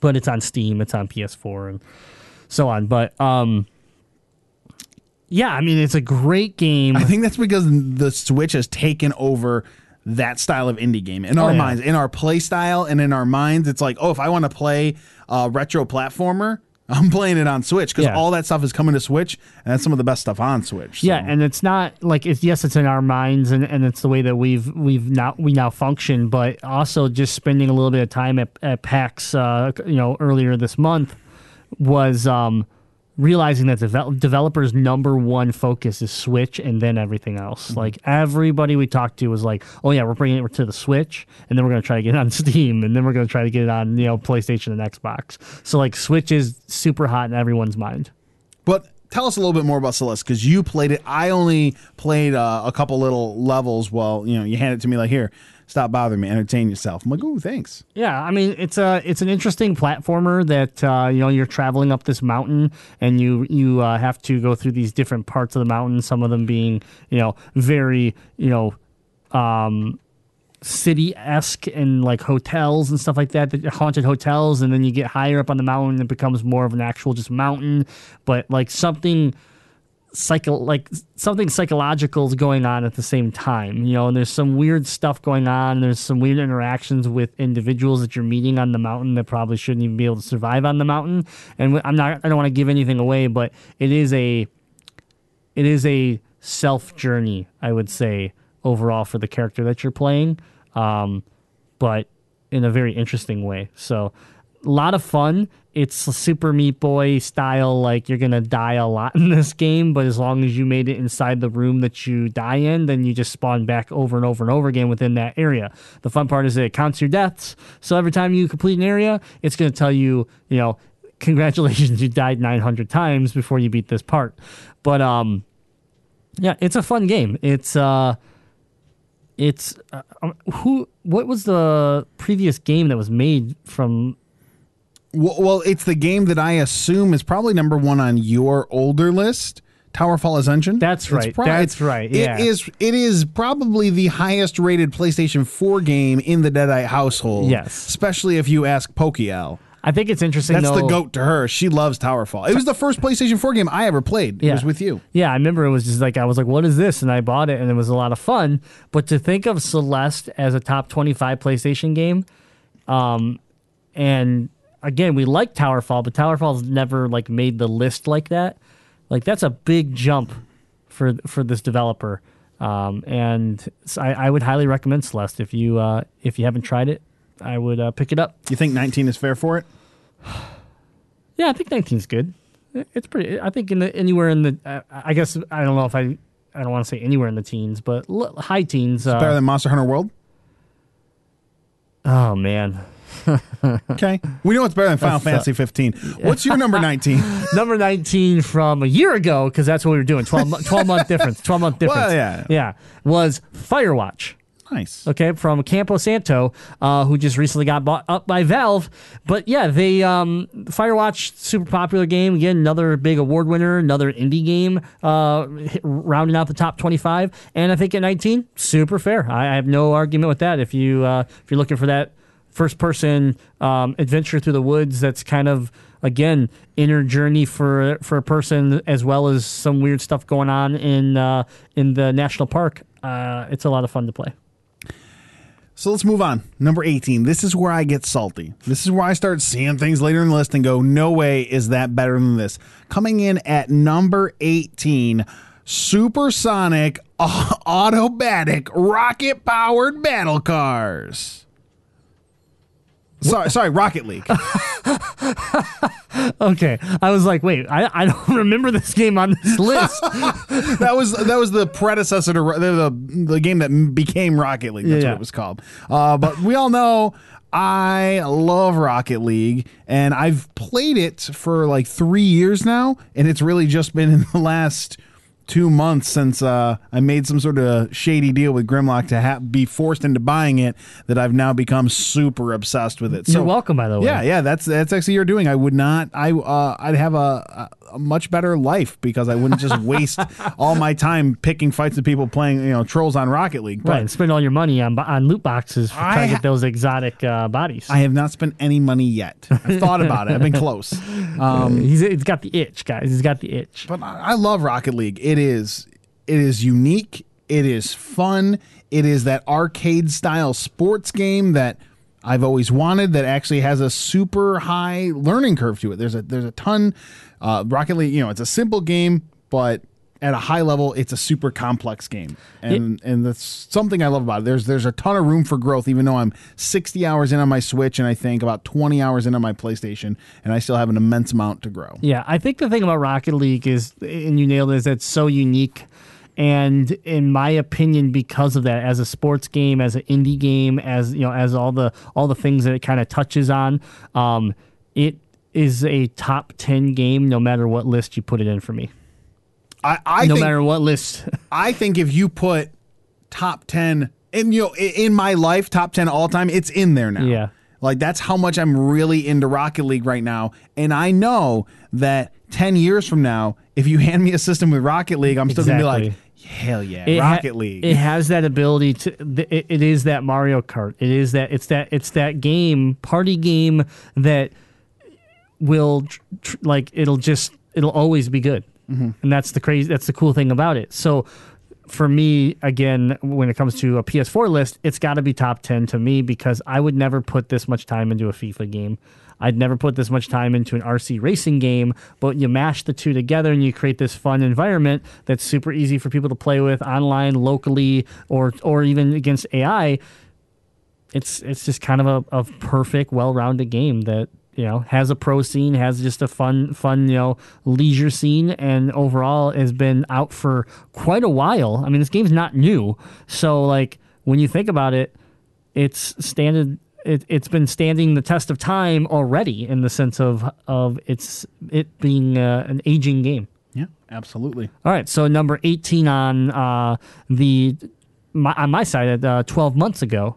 but it's on Steam, it's on PS4, and so on. But um, yeah, I mean it's a great game. I think that's because the Switch has taken over that style of indie game in our Oh, yeah. minds, in our play style, and in our minds. It's like, oh, if I want to play a retro platformer, I'm playing it on Switch because Yeah. all that stuff is coming to Switch, and that's some of the best stuff on Switch. Yeah, and it's not like it's yes, it's in our minds and, and it's the way that we've we've now we now function, but also just spending a little bit of time at, at PAX, uh, you know, earlier this month was um, realizing that devel- developers' number one focus is Switch and then everything else. Like everybody we talked to was like, "Oh yeah, we're bringing it to the Switch, and then we're going to try to get it on Steam, and then we're going to try to get it on you know PlayStation and Xbox." So like Switch is super hot in everyone's mind. But tell us a little bit more about Celeste because you played it. I only played uh, a couple little levels. Well, you know, you hand it to me like, here, stop bothering me, entertain yourself. I'm like, oh, thanks. Yeah, I mean it's a it's an interesting platformer that uh, you know you're traveling up this mountain and you you uh, have to go through these different parts of the mountain. Some of them being you know very you know um, city esque and like hotels and stuff like that, haunted hotels. And then you get higher up on the mountain, and it becomes more of an actual just mountain, but like something psycho like something psychological is going on at the same time you know and there's some weird stuff going on there's some weird interactions with individuals that you're meeting on the mountain that probably shouldn't even be able to survive on the mountain. And i'm not i don't want to give anything away but it is a it is a self journey i would say overall for the character that you're playing um, but in a very interesting way. So a lot of fun. It's Super Meat Boy style, like you're gonna die a lot in this game, but as long as you made it inside the room that you die in, then you just spawn back over and over and over again within that area. The fun part is that it counts your deaths. So every time you complete an area, it's gonna tell you, you know, congratulations, you died 900 times before you beat this part. But um, yeah, it's a fun game. It's uh, it's uh, um, who? What was the previous game that was made from Well, well, it's the game that I assume is probably number one on your older list. Towerfall Ascension. That's right. That's right, yeah. It is. It is probably the highest rated PlayStation 4 game in the Deadite household. Yes. especially if you ask Pokiel. I think it's interesting. That's the goat to her. She loves Towerfall. It was the first PlayStation 4 game I ever played. It Yeah. was with you. Yeah, I remember it was just like I was like, "What is this?" and I bought it, and it was a lot of fun. But to think of Celeste as a top twenty-five PlayStation game, um, and again, we like Towerfall, but Towerfall's never like made the list like that. Like that's a big jump for for this developer. Um, and I, I would highly recommend Celeste if you uh, if you haven't tried it, I would uh, pick it up. You think 19 is fair for it? Yeah, I think 19's good. It's pretty. I think in the anywhere in the. Uh, I guess I don't know if I. I don't want to say anywhere in the teens, but l- high teens. Uh, Better than Monster Hunter World? oh man, Okay. We know it's better than Final uh, Fantasy 15. What's your number 19? number 19 from a year ago because that's what we were doing 12, 12 month difference 12 month difference Well, yeah. yeah was firewatch nice. okay from campo santo uh, who just recently got bought up by valve but yeah they um, firewatch super popular game again another big award winner another indie game uh, rounding out the top 25 and i think at 19 super fair i, I have no argument with that if you uh, if you're looking for that first person um, adventure through the woods that's kind of again inner journey for for a person as well as some weird stuff going on in uh, in the national park uh, it's a lot of fun to play So let's move on. Number 18. This is where I get salty. This is where I start seeing things later in the list and go, no way is that better than this. Coming in at number 18, supersonic automatic rocket powered battle cars. Sorry, sorry, Rocket League. Okay, I was like, wait, I, I don't remember this game on this list. that was that was the predecessor to the the, the game that became Rocket League. That's Yeah. what it was called. Uh, but we all know I love Rocket League, and I've played it for like three years now, and it's really just been in the last two months since uh, I made some sort of shady deal with Grimlock to ha- be forced into buying it that I've now become super obsessed with it. You're welcome, by the way. Yeah, yeah, that's that's actually you're doing. I would not. I uh, I'd have a, a much better life because I wouldn't just waste all my time picking fights with people playing you know trolls on Rocket League. But Right, and spend all your money on on loot boxes for I trying to get those exotic uh, bodies. I have not spent any money yet. I've thought about it. I've been close. Um, he's, he's got the itch, guys. He's got the itch. but I I love Rocket League. It is it is unique. It is fun. It is that arcade style sports game that I've always wanted. That actually has a super high learning curve to it. There's a there's a ton. Uh, Rocket League, you know, it's a simple game, but at a high level, it's a super complex game, and and that's something I love about it. There's there's a ton of room for growth, even though I'm 60 hours in on my Switch, and I think about 20 hours in on my PlayStation, and I still have an immense amount to grow. Yeah, I think the thing about Rocket League is, and you nailed it, is that it's so unique. And in my opinion, because of that, as a sports game, as an indie game, as you know, as all the all the things that it kind of touches on, um, it is a top ten game, no matter what list you put it in for me. I, I no think, matter what list. I think if you put top 10 and you know in my life top 10 all time it's in there now. Yeah. Like that's how much I'm really into Rocket League right now and I know that 10 years from now if you hand me a system with Rocket League I'm still going to be like Exactly. Hell yeah, It ha- Rocket League. It has that ability to. th- It, it is that Mario Kart. It is that. It's that. It's that game, party game that will tr- tr- like. It'll just. It'll always be good, Mm-hmm. and that's the crazy. That's the cool thing about it. So. For me, again, when it comes to a PS4 list, it's got to be top 10 to me because I would never put this much time into a FIFA game. I'd never put this much time into an RC racing game, but you mash the two together and you create this fun environment that's super easy for people to play with online, locally, or or even against AI. It's it's just kind of a, a perfect, well-rounded game that you know has a pro scene, has just a fun fun you know leisure scene, and overall has been out for quite a while. I mean, this game's not new, so like when you think about it, it's standard. It, it's been standing the test of time already in the sense of of it's it being uh, an aging game. yeah, absolutely. All right, so number eighteen on uh, the my, on my side at uh, twelve months ago,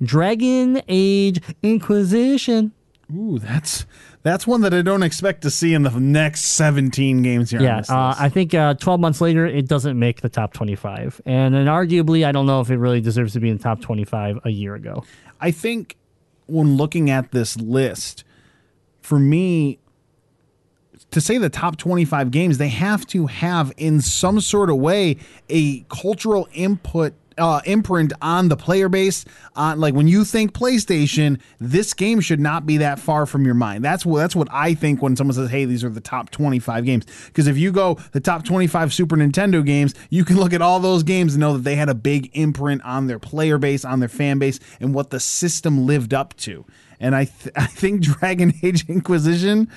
Dragon Age Inquisition. Ooh, that's that's one that I don't expect to see in the next 17 games here. Yeah, uh. I think uh, twelve months later, it doesn't make the top twenty-five, and then arguably, I don't know if it really deserves to be in the top twenty-five a year ago. I think when looking at this list, for me, to say the top 25 games, they have to have in some sort of way a cultural input uh, imprint on the player base. On like when you think PlayStation, this game should not be that far from your mind. That's what that's what I think when someone says, "Hey, these are the top 25 games." Because if you go the top 25 Super Nintendo games, you can look at all those games and know that they had a big imprint on their player base, on their fan base, and what the system lived up to. And I th- I think Dragon Age Inquisition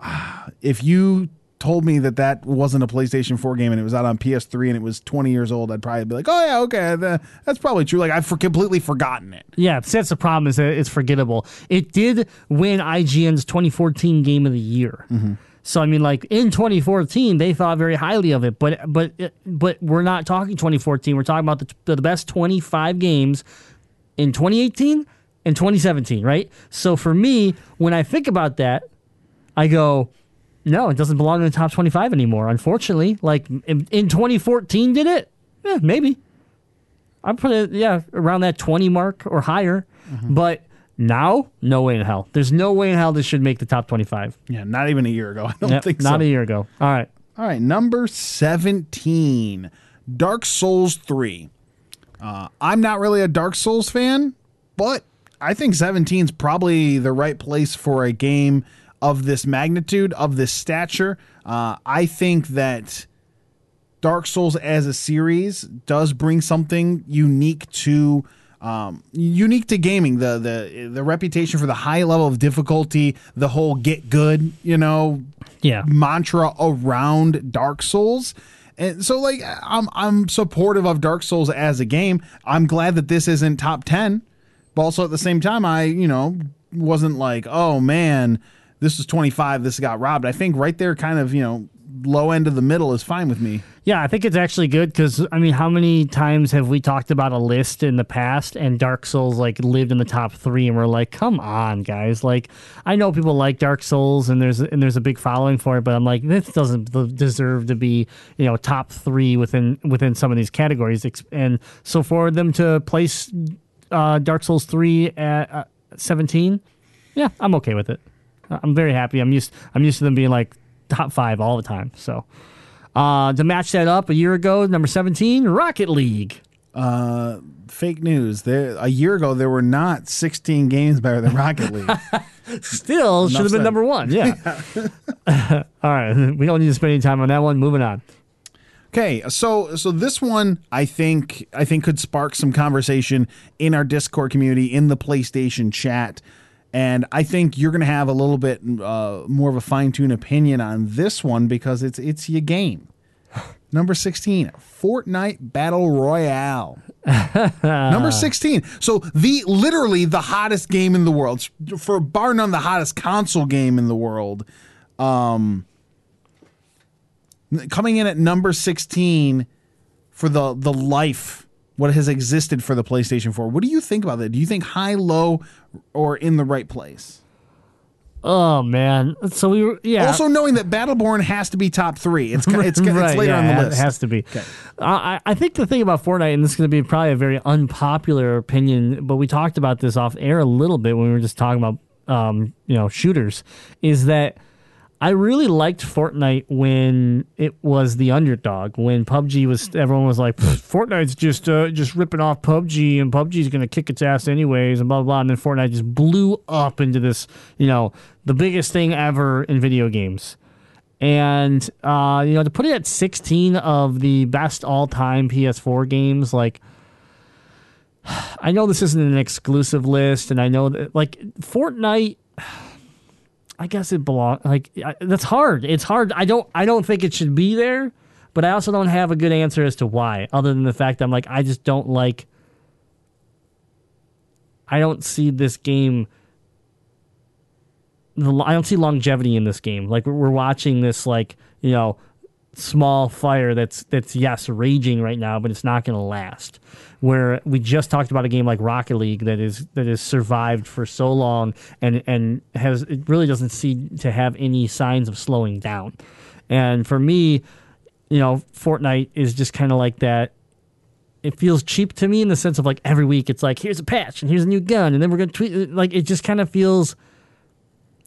if you told me that that wasn't a PlayStation 4 game and it was out on PS3 and it was 20 years old, I'd probably be like, oh, yeah, okay, tha- that's probably true. Like, I've for- completely forgotten it. Yeah, see, that's the problem is that it's forgettable. It did win IGN's 2014 Game of the Year. Mm-hmm. So I mean, like in 2014, they thought very highly of it, but but but we're not talking 2014. We're talking about the the best 25 games in 2018 and 2017, right? So for me, when I think about that, I go, no, it doesn't belong in the top 25 anymore. Unfortunately, like in, in 2014, did it? Eh, maybe. I put it, yeah, around that 20 mark or higher. But now, no way in hell. There's no way in hell this should make the top 25. Yeah, not even a year ago. I don't Yep, think so. not a year ago. All right. All right, number 17, Dark Souls 3. Uh, I'm not really a Dark Souls fan, but I think 17 is probably the right place for a game of this magnitude, of this stature. Uh, I think that Dark Souls as a series does bring something unique to um, unique to gaming. The the the reputation for the high level of difficulty, the whole get good, you know, Yeah. mantra around Dark Souls. And so like I'm I'm supportive of Dark Souls as a game. I'm glad that this isn't top 10. But also at the same time I, you know, wasn't like, "Oh man, this is 25, this got robbed." I think right there kind of, you know, low end of the middle is fine with me. Yeah, I think it's actually good because I mean, how many times have we talked about a list in the past and Dark Souls like lived in the top three, and we're like, come on, guys! Like, I know people like Dark Souls and there's and there's a big following for it, but I'm like, this doesn't deserve to be you know top three within within some of these categories. And so for them to place uh, Dark Souls three at uh, 17, yeah, I'm okay with it. I'm very happy. I'm used I'm used to them being like top five all the time. So. Uh, to match that up, a year ago, number 17, Rocket League. Uh, Fake news. There a year ago there were not 16 games better than Rocket League. Still should have been said. number one. Yeah. All right. We don't need to spend any time on that one. Moving on. Okay, so so this one I think I think could spark some conversation in our Discord community in the PlayStation chat, and I think you're going to have a little bit uh, more of a fine tuned opinion on this one because it's it's your game. Number sixteen, Fortnite Battle Royale. Number sixteen. So the literally the hottest game in the world, for bar none the hottest console game in the world Um coming in at number 16 for the the life what has existed for the PlayStation 4. What do you think about that? Do you think high, low, or in the right place? Oh, man. So we were, yeah. Also knowing that Battleborn has to be top three. It's it's, it's Right, later yeah, on the list. it has to be. I, I think the thing about Fortnite, and this is going to be probably a very unpopular opinion, but we talked about this off air a little bit when we were just talking about, um, you know, shooters, is that I really liked Fortnite when it was the underdog. When PUBG was, everyone was like, Fortnite's just uh, just ripping off PUBG, and PUBG's going to kick its ass anyways, and blah blah. blah. And then Fortnite just blew up into this, you know, the biggest thing ever in video games. And uh, you know, to put it at 16 of the best all-time PS4 games, like I know this isn't an exclusive list, and I know that like Fortnite. I guess it belongs. Like I, that's hard. It's hard. I don't. I don't think it should be there, but I also don't have a good answer as to why, other than the fact that I'm like I just don't like. I don't see this game. The, I don't see longevity in this game. Like we're watching this, like you know, small fire that's that's yes raging right now, but it's not going to last. Where we just talked about a game like Rocket League that is that has survived for so long and and has it really doesn't seem to have any signs of slowing down. And for me, you know, Fortnite is just kind of like that. It feels cheap to me in the sense of like every week it's like here's a patch and here's a new gun and then we're gonna tweet like it just kind of feels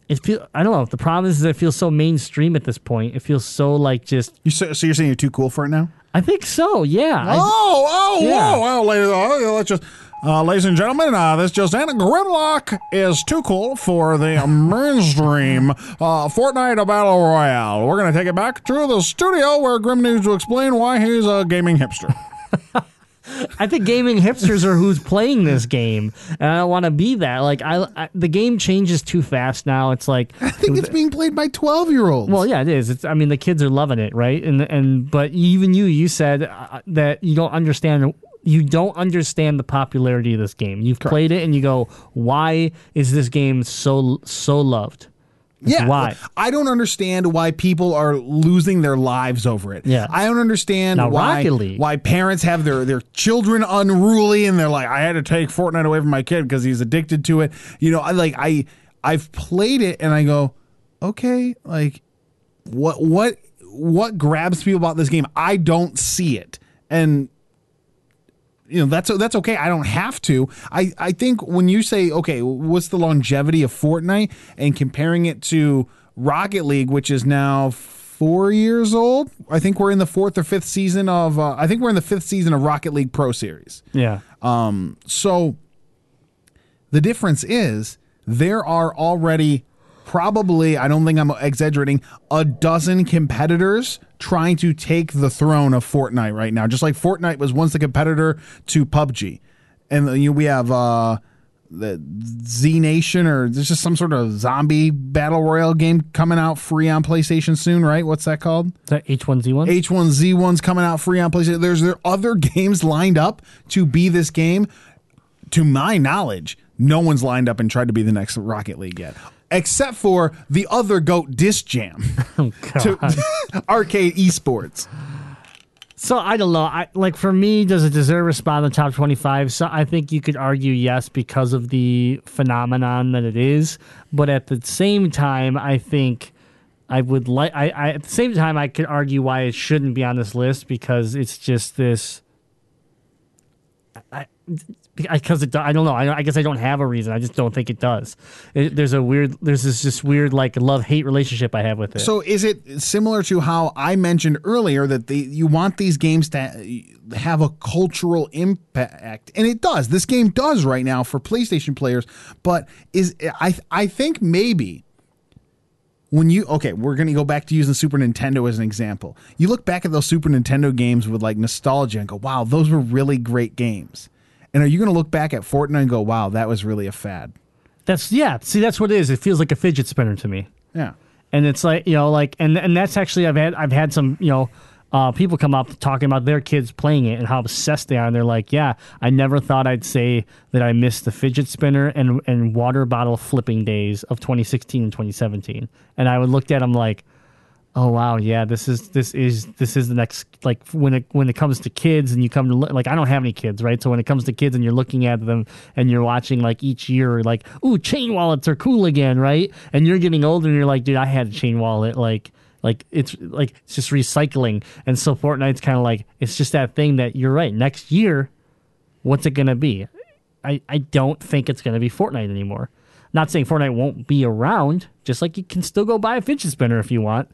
it feel I don't know. The problem is it feels so mainstream at this point. It feels so like just. You so, so you're saying you're too cool for it now? I think so. Yeah. I- Oh, oh, Yeah. whoa, well, ladies, oh, let's just, uh, ladies and gentlemen, uh, this just in. Grimlock is too cool for the mainstream uh, Fortnite Battle Royale. We're going to take it back to the studio where Grim needs to explain why he's a gaming hipster. I think gaming hipsters are who's playing this game, and I don't want to be that. Like I, I, the game changes too fast now. It's like, I think it's being played by 12 year olds. well, yeah, it is. It's. I mean, the kids are loving it, right? And and but even you, you said uh, that you don't understand. You don't understand the popularity of this game. You've played it, and you go, "Why is this game so so loved?" Yeah. Why? I don't understand why people are losing their lives over it. Yeah. I don't understand Now, why why parents have their, their children unruly and they're like, I had to take Fortnite away from my kid because he's addicted to it. You know, I like I I've played it and I go, okay, like what what what grabs people about this game? I don't see it. And you know that's that's okay. I don't have to. I I think when you say okay, what's the longevity of Fortnite and comparing it to Rocket League, which is now four years old. I think we're in the fourth or fifth season of. Uh, I think we're in the fifth season of Rocket League Pro Series. Yeah. Um. So the difference is there are already probably, I don't think I'm exaggerating, a dozen competitors trying to take the throne of Fortnite right now. Just like Fortnite was once the competitor to PUBG. And you know, we have uh, the Z Nation or there's just some sort of zombie battle royale game coming out free on PlayStation soon, right? What's that called? Is that H1Z1? H1Z1's coming out free on PlayStation. There's there other games lined up to be this game. To my knowledge, no one's lined up and tried to be the next Rocket League yet, except for the other goat Disc Jam, oh, to arcade esports. So I don't know. I like for me, does it deserve a spot in the top twenty-five? So I think you could argue yes because of the phenomenon that it is, but at the same time, I think I would like. I, I at the same time I could argue why it shouldn't be on this list because it's just this. I, because it, I don't know. I, I guess I don't have a reason. I just don't think it does. It, there's a weird. There's this just weird like love hate relationship I have with it. So is it similar to how I mentioned earlier that the you want these games to have a cultural impact, and it does. This game does right now for PlayStation players, but is I I think maybe when you okay, we're gonna go back to using Super Nintendo as an example. You look back at those Super Nintendo games with like nostalgia and go, "Wow, those were really great games." And are you gonna look back at Fortnite and go, "Wow, that was really a fad"? that's yeah. See, that's what it is. It feels like a fidget spinner to me. Yeah. and it's like you know like and and that's actually i've had i've had some you know uh, people come up talking about their kids playing it and how obsessed they are and they're like yeah i never thought i'd say that i missed the fidget spinner and and water bottle flipping days of 2016 and 2017 and i would look at them like oh wow. Yeah this is this is this is the next like when it when it comes to kids and you come to like i don't have any kids right? So when it comes to kids and you're looking at them and you're watching like each year like ooh chain wallets are cool again right? And you're getting older and you're like dude i had a chain wallet like like it's like it's just recycling. And so fortnite's kind of like it's just that thing that you're right next year what's it gonna be? I i don't think it's gonna be fortnite anymore. Not saying fortnite won't be around just like you can still go buy a fidget spinner if you want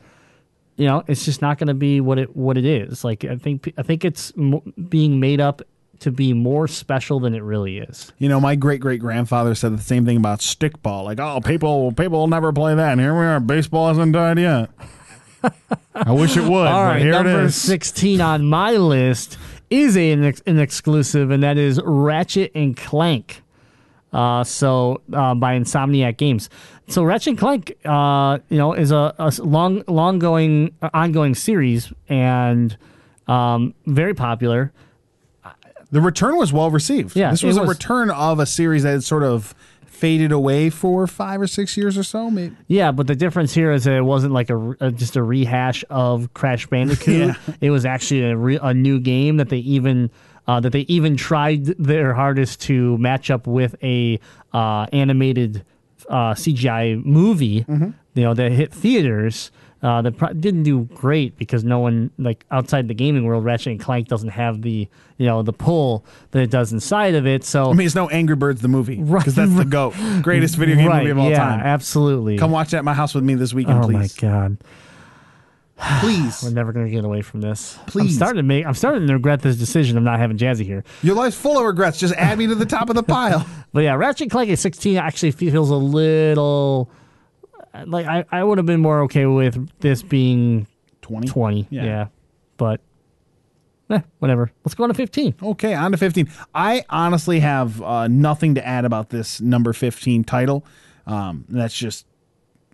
you know, it's just not going to be what it what it is. Like I think I think it's mo- being made up to be more special than it really is. You know, my great great grandfather said the same thing about stickball. Like, oh, people people will never play that. And here we are. Baseball hasn't died yet. I wish it would, All but right, here number is. sixteen on my list is a, an, ex- an exclusive, and that is Ratchet and Clank. Uh, so uh, by Insomniac Games. So Ratchet and Clank, uh, you know, is a, a long, long going, uh, ongoing series, and um, very popular. The return was well received. Yeah, this was, it a return of a series that had sort of faded away for five or six years or so. Maybe. Yeah, but the difference here is that it wasn't like a, a- just a rehash of Crash Bandicoot. It was actually a, re, a new game that they even uh, that they even tried their hardest to match up with a uh, animated uh, CGI movie. You know that hit theaters. Uh, that pro- didn't do great because no one like outside the gaming world, Ratchet and Clank doesn't have the you know the pull that it does inside of it. So I mean, it's no Angry Birds the movie Right. because that's the goat, greatest video game right, movie of all yeah, time. absolutely. Come watch that at my house with me this weekend, oh please. Oh my god. Please. We're never gonna get away from this. I'm Please. starting to make. I'm starting to regret this decision of not having Jazzy here. Your life's full of regrets. Just add me to the top of the pile. But yeah, Ratchet Clank at 16 actually feels a little like I, I would have been more okay with this being 20. 20. Yeah. Yeah. But eh, whatever. Let's go on to 15. Okay, on to 15. I honestly have uh, nothing to add about this number 15 title. Um, that's just,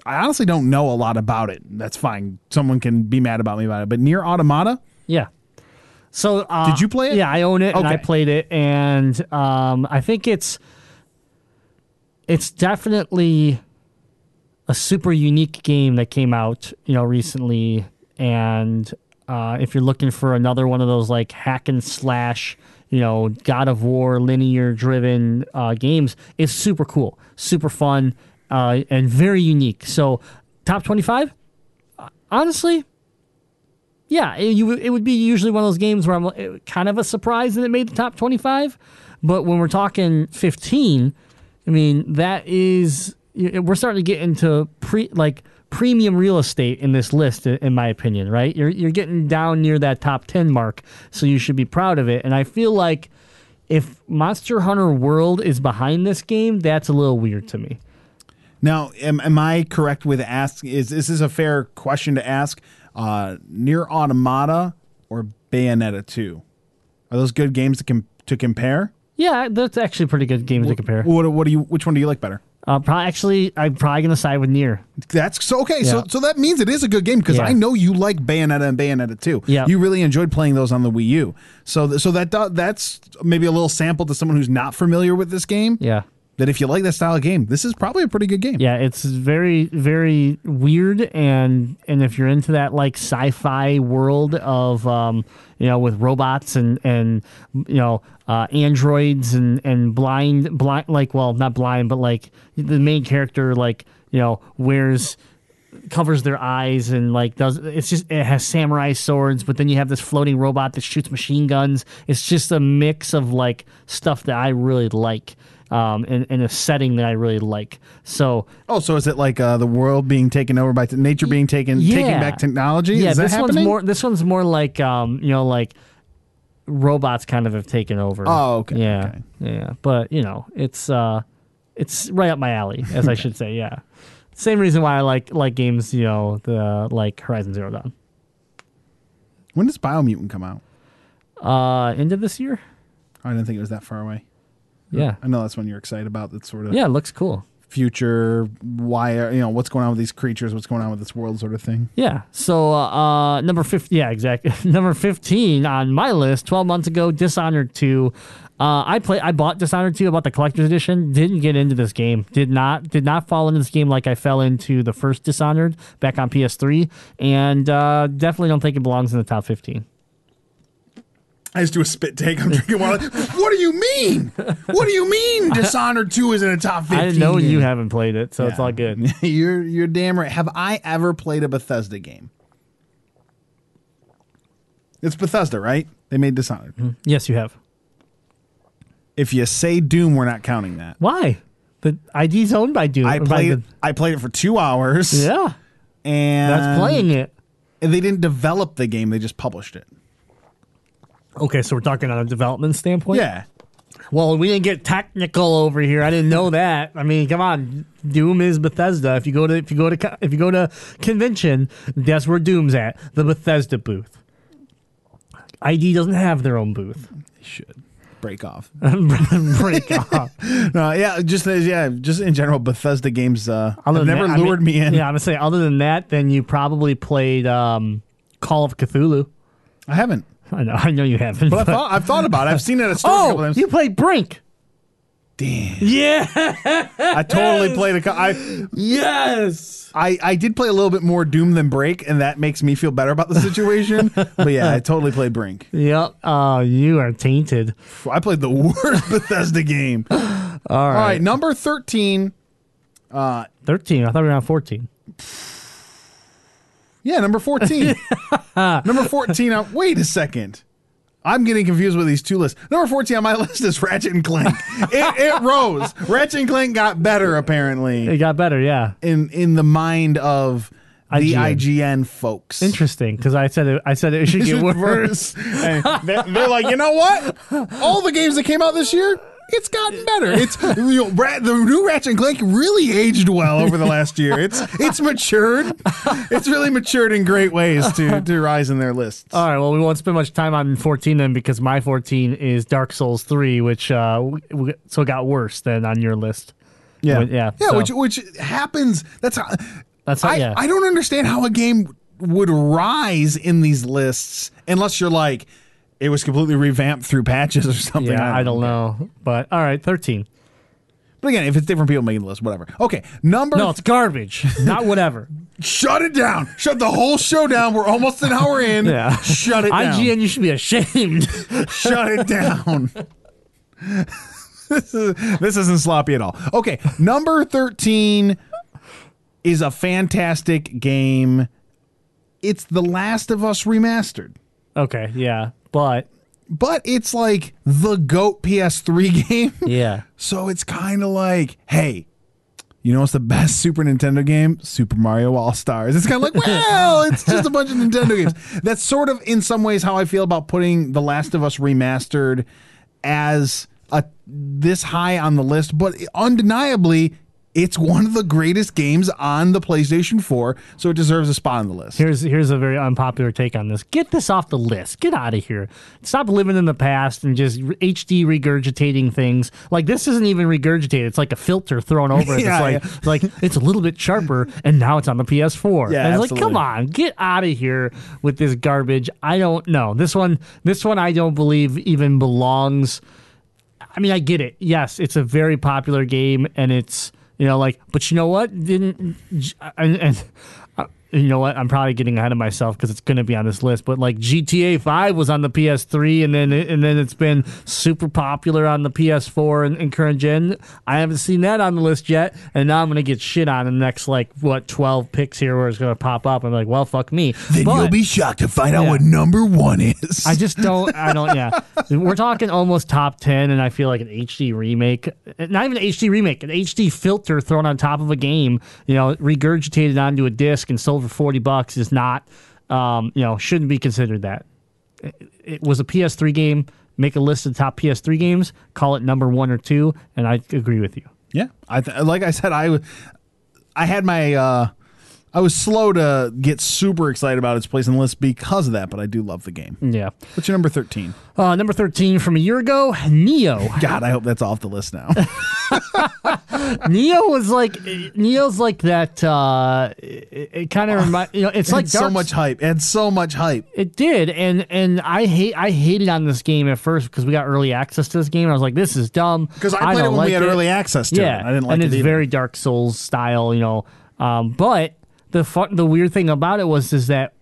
I honestly don't know a lot about it. That's fine. Someone can be mad about me about it. But NieR Automata, Yeah. So uh, Did you play it? Yeah, I own it and I played it, and um, I think it's it's definitely a super unique game that came out, you know, recently. And uh, if you're looking for another one of those like hack and slash, you know, God of War linear driven uh, games, it's super cool, super fun, uh, and very unique. So, top twenty five. Honestly, yeah, it, you, it would be usually one of those games where I'm uh, kind of a surprise that it made the top 25. But when we're talking 15, I mean, that is, we're starting to get into pre, like, premium real estate in this list, in my opinion, right? You're, you're getting down near that top 10 mark, so you should be proud of it. And I feel like if Monster Hunter World is behind this game, that's a little weird to me. Now, am, am I correct with asking? Is this a fair question to ask? Uh, NieR Automata or Bayonetta two? Are those good games to com- to compare? Yeah, that's actually a pretty good game to compare. What, what do you? Which one do you like better? Uh, probably, actually, I'm probably going to side with NieR. That's so okay. So Yeah. so that means it is a good game because Yeah. I know you like Bayonetta and Bayonetta two. Yeah. you really enjoyed playing those on the Wii U. So th- so that do- that's maybe a little sample to someone who's not familiar with this game. Yeah. That if you like that style of game, this is probably a pretty good game. Yeah, it's very very weird and and if you're into that like sci-fi world of um you know with robots and and you know uh androids and and blind blind like well not blind but like the main character like you know wears covers their eyes and like does it's just it has samurai swords but then you have this floating robot that shoots machine guns it's just a mix of like stuff that i really like um in, in a setting that i really like so Oh, so is it like uh, the world being taken over by t- nature being taken taking back technology? yeah is that this happening? one's more this one's more like um you know like robots kind of have taken over Oh, okay, yeah okay. yeah but you know it's uh it's right up my alley as i should say yeah same reason why i like like games you know the like horizon zero dawn when does Biomutant come out? uh end of this year I didn't think it was that far away. Yeah I know that's one you're excited about. That sort of yeah it looks cool future. Why are- you know what's going on with these creatures? What's going on with this world? Sort of thing. Yeah. So uh, number 50, yeah, exactly. number 15 on my list 12 months ago, Dishonored 2. Uh, I play I bought Dishonored 2 about the collector's edition. Didn't get into this game. Did not did not fall into this game like I fell into the first Dishonored back on PS3 and uh, definitely don't think it belongs in the top 15. I just do a spit take. I'm drinking water. what do you mean? What do you mean? Dishonored Two is in a top fifteen. I didn't know game? you haven't played it, so it's all good. you're you're damn right. Have I ever played a Bethesda game? It's Bethesda, right? They made Dishonored. Mm-hmm. yes, you have. If you say Doom, we're not counting that. Why? The ID's owned by Doom. I played. the- I played it for two hours. yeah, and that's playing it. And they didn't develop the game; they just published it. Okay, so we're talking on a development standpoint. Yeah, Well, we didn't get technical over here. I didn't know that. I mean, come on. Doom is Bethesda. If you go to if you go to if you go to convention, that's where Doom's at. The Bethesda booth. ID doesn't have their own booth. they should break off. Break off. no, yeah, just yeah, just in general, Bethesda games uh, never that- I lured mean- me in. Yeah, I'm gonna say. Other than that, then you probably played um, Call of Cthulhu. I haven't, I know. I know you haven't. but I've thought, I've thought about it. I've seen it at store a couple oh, you played Brink. Damn, Yeah. I totally played a. co- I yes. I, I did play a little bit more Doom than Break, and that makes me feel better about the situation. but yeah, I totally played Brink. Yep. Oh, you are tainted. I played the worst Bethesda game. All right. All right, number 13. Uh, 13. I thought we were on 14. Yeah, number 14. number 14. On, wait a second. I'm getting confused with these two lists. Number 14 on my list is Ratchet and Clank. it, it rose. Ratchet and Clank got better, apparently, It got better, yeah. in, in the mind of the IGN. IGN folks. Interesting, because I said it, I said it should get worse. And they're, they're like, you know what? All the games that came out this year, it's gotten better. It's you know, Ra- the new Ratchet and Clank really aged well over the last year. It's it's matured. It's really matured in great ways to to rise in their lists. All right, well, we won't spend much time on 14 then because my 14 is Dark Souls 3, which uh, w- w- so it got worse than on your list. yeah, yeah, yeah. so- Which which happens. That's how. That's how, I, yeah. I don't understand how a game would rise in these lists unless you're like it was completely revamped through patches or something. yeah, I don't know, but all right, 13. But again, if it's different people making the list, whatever. Okay, number No, it's garbage, not whatever. Shut it down. Shut the whole show down. We're almost an hour in. Yeah. Shut it down. IGN, you should be ashamed. Shut it down. this, is, this isn't sloppy at all. Okay, number 13 is a fantastic game. It's The Last of Us Remastered. okay, yeah, but But it's like the GOAT PS3 game. yeah, So it's kind of like, hey, you know what's the best Super Nintendo game? Super Mario All Stars. It's kind of like, well, it's just a bunch of Nintendo games. That's sort of, in some ways, how I feel about putting The Last of Us Remastered as a this high on the list. But undeniably, it's one of the greatest games on the PlayStation 4, so it deserves a spot on the list. Here's here's a very unpopular take on this. Get this off the list. Get out of here. Stop living in the past and just HD regurgitating things. Like this isn't even regurgitated. It's like a filter thrown over it. Yeah, it's like like it's a little bit sharper and now it's on the PS4. Yeah, and it's like come on, get out of here with this garbage. I don't know. This one this one I don't believe even belongs I mean, I get it. Yes, it's a very popular game, and it's you know like, but you know what? Didn't and, and you know what? I'm probably getting ahead of myself because it's going to be on this list. But like GTA Five was on the PS3, and then it, and then it's been super popular on the PS4 and, and current gen. I haven't seen that on the list yet, and now I'm going to get shit on in the next like what 12 picks here where it's going to pop up. I'm like, well, fuck me. Then But- you'll be shocked to find out what number one is. I just don't. I don't. Yeah, we're talking almost top ten, and I feel like an HD remake, not even an HD remake, an HD filter thrown on top of a game, you know, regurgitated onto a disc and sold for forty bucks is not, um, you know, shouldn't be considered that. It, it was a PS3 game. Make a list of the top PS3 games. Call it number one or two, and I agree with you. Yeah, I th- like I said, I I had my uh, I was slow to get super excited about its place in the list because of that, but I do love the game. Yeah. What's your number thirteen? Uh, number thirteen from a year ago, Nioh. God, I hope that's off the list now. Nioh was like Nioh's like that. Uh, it, it kind of remind you know. It's like so much hype. It had so much hype. It did, and and I hate I hated on this game at first because we got early access to this game. I was like, this is dumb Because I played it don't when we like had early access to yeah, it. I didn't like and it And it's either. very Dark Souls style, you know. Um, but the fun, the weird thing about it was is that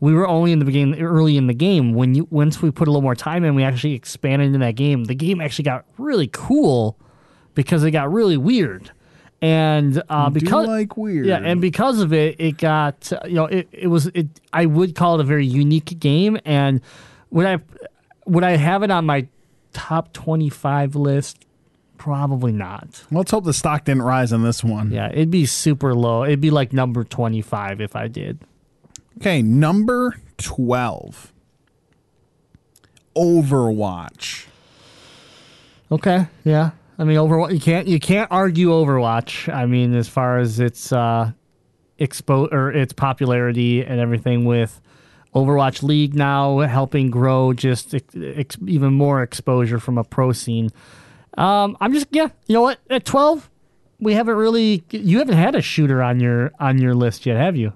we were only in the beginning, early in the game. When you once we put a little more time in, we actually expanded into that game. The game actually got really cool because it got really weird, and uh, because like weird. yeah, and because of it, it got you know it, it was it. I would call it a very unique game, and would I would I have it on my top twenty five list? Probably not. Let's hope the stock didn't rise on this one. Yeah, it'd be super low. It'd be like number twenty five if I did. Okay, number twelve. Overwatch. Okay, yeah. I mean, Overwatch. You can't you can't argue Overwatch. I mean, as far as its uh, expo or its popularity and everything with Overwatch League now helping grow just ex- even more exposure from a pro scene. Um, I'm just yeah. You know what? At 12, we haven't really. You haven't had a shooter on your on your list yet, have you?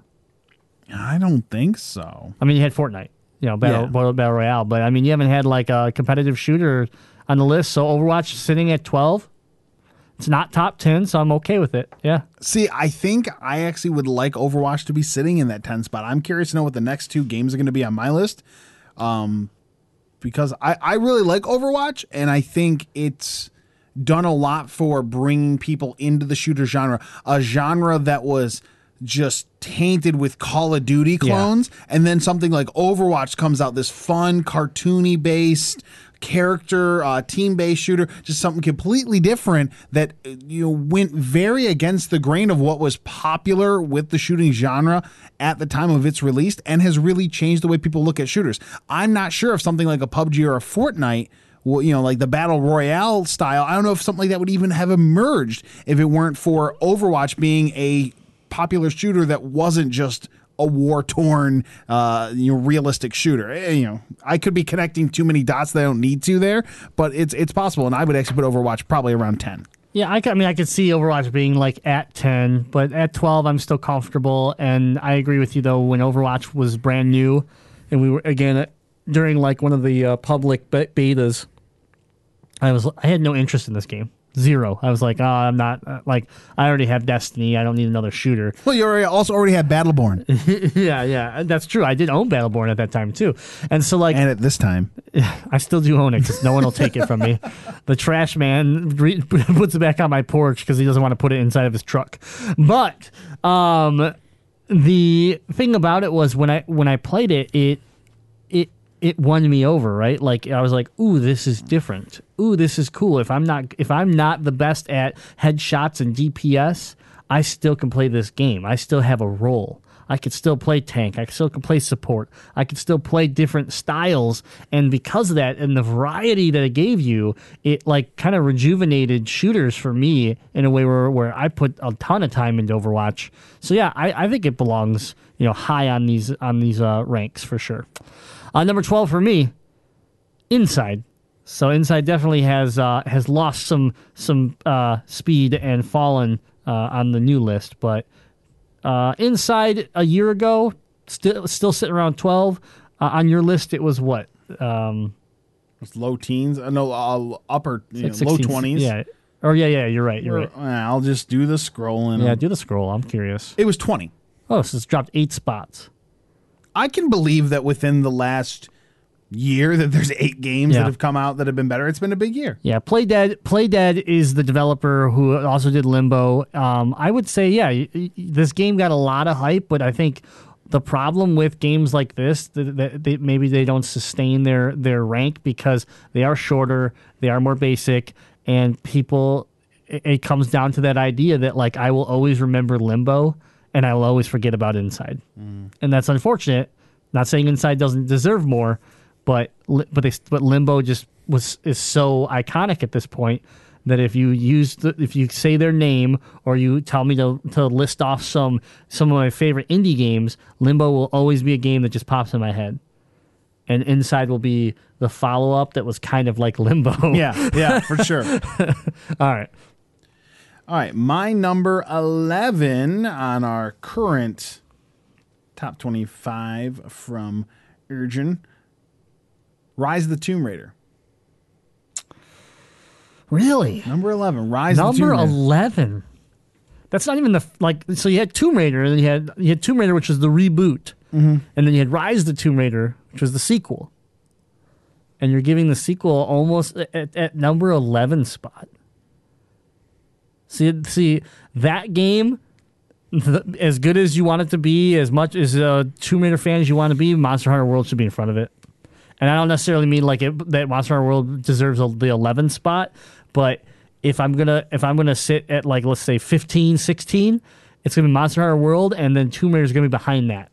I don't think so. I mean, you had Fortnite, you know, battle Yeah. battle, royale, but I mean, you haven't had like a competitive shooter on the list. So Overwatch sitting at twelve. It's not top ten, so I'm okay with it. Yeah, See, I think I actually would like Overwatch to be sitting in that 10 spot. I'm curious to know what the next two games are going to be on my list. Um, because I, I really like Overwatch, and I think it's done a lot for bringing people into the shooter genre, a genre that was just tainted with Call of Duty clones, and then something like Overwatch comes out, this fun, cartoony based character uh, team based shooter just something completely different that uh, you know went very against the grain of what was popular with the shooting genre at the time of its release and has really changed the way people look at shooters i'm not sure if something like a pubg or a fortnite you know, like the battle royale style. I don't know if something like that would even have emerged if it weren't for Overwatch being a popular shooter that wasn't just a war torn, uh, you know, realistic shooter. Eh, You know, I could be connecting too many dots that I don't need to there, but it's it's possible, and I would actually put Overwatch probably around ten. Yeah, I, I mean, I could see Overwatch being like at 10, but at 12, I'm still comfortable. And I agree with you, though, when Overwatch was brand new, and we were, again, uh, during like one of the uh, public betas, I was, I had no interest in this game. Zero. I was like, oh, I'm not, uh, like, I already have Destiny. I don't need another shooter. Well, you already also already had Battleborn, yeah, yeah, that's true. I did own Battleborn at that time, too. And so, like, and at this time, I still do own it because no one will take it from me. The trash man re- puts it back on my porch because he doesn't want to put it inside of his truck. But um, the thing about it was when I when I played it, it it it won me over, right? Like I was like, "Ooh, this is different. Ooh, this is cool." If I'm not if I'm not the best at headshots and DPS, I still can play this game. I still have a role. I could still play tank. I still can play support. I could still play different styles, and because of that and the variety that it gave you, it like kind of rejuvenated shooters for me in a way where where I put a ton of time into Overwatch. So yeah, I, I think it belongs you know high on these on these uh, ranks for sure. Uh, number twelve for me, Inside. So Inside definitely has uh, has lost some some uh, speed and fallen uh, on the new list, but uh, Inside a year ago still still sitting around twelve. Uh, on your list, it was what? Um, it's low teens, uh, no, uh, upper you know, like low twenties. Yeah. Or yeah, yeah, you're right. You're right. I'll just do the scrolling. Yeah, do the scroll. I'm curious. It was twenty. Oh, so it's dropped eight spots. I can believe that within the last year that there's eight games Yeah. that have come out that have been better. It's been a big year. Yeah, Playdead. Play Dead is the developer who also did Limbo. Um, I would say, yeah, this game got a lot of hype, but I think the problem with games like this that, they, maybe they don't sustain their their rank because they are shorter, they are more basic, and people. It, it comes down to that idea that like I will always remember Limbo, and I will always forget about Inside, and that's unfortunate. Not saying Inside doesn't deserve more, but but they but Limbo just was is so iconic at this point that if you use the, if you say their name or you tell me to to list off some some of my favorite indie games, Limbo will always be a game that just pops in my head. And Inside will be the follow up that was kind of like Limbo. Yeah, yeah, for sure. All right. All right, my number 11 on our current top 25 from Urgent Rise of the Tomb Raider. Really? Number 11, Rise of the Tomb Number Raider. eleven. That's not even the like. So you had Tomb Raider, and then you had you had Tomb Raider, which was the reboot, Mm-hmm. and then you had Rise of the Tomb Raider, which was the sequel. And you're giving the sequel almost at, at number eleven spot. See, see that game, as good as you want it to be, as much as uh, Tomb Raider fans you want to be, Monster Hunter World should be in front of it. And I don't necessarily mean like it, that Monster World deserves a, the 11 spot, but if I'm gonna if I'm gonna sit at like let's say 15, 16, it's gonna be Monster Hunter World, and then Tomb Raider is gonna be behind that.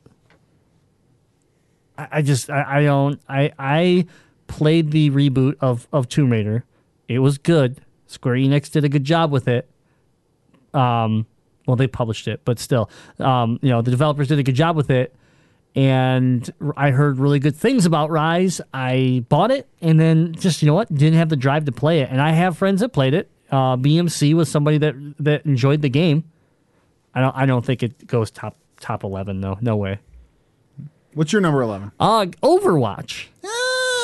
I, I just I, I don't I I played the reboot of of Tomb Raider. It was good. Square Enix did a good job with it. Um, well, they published it, but still, um, you know, the developers did a good job with it. And I heard really good things about Rise. I bought it, and then just you know what, didn't have the drive to play it. And I have friends that played it. Uh, BMC was somebody that that enjoyed the game. I don't. I don't think it goes top top eleven though. No way. What's your number 11? Uh, Overwatch.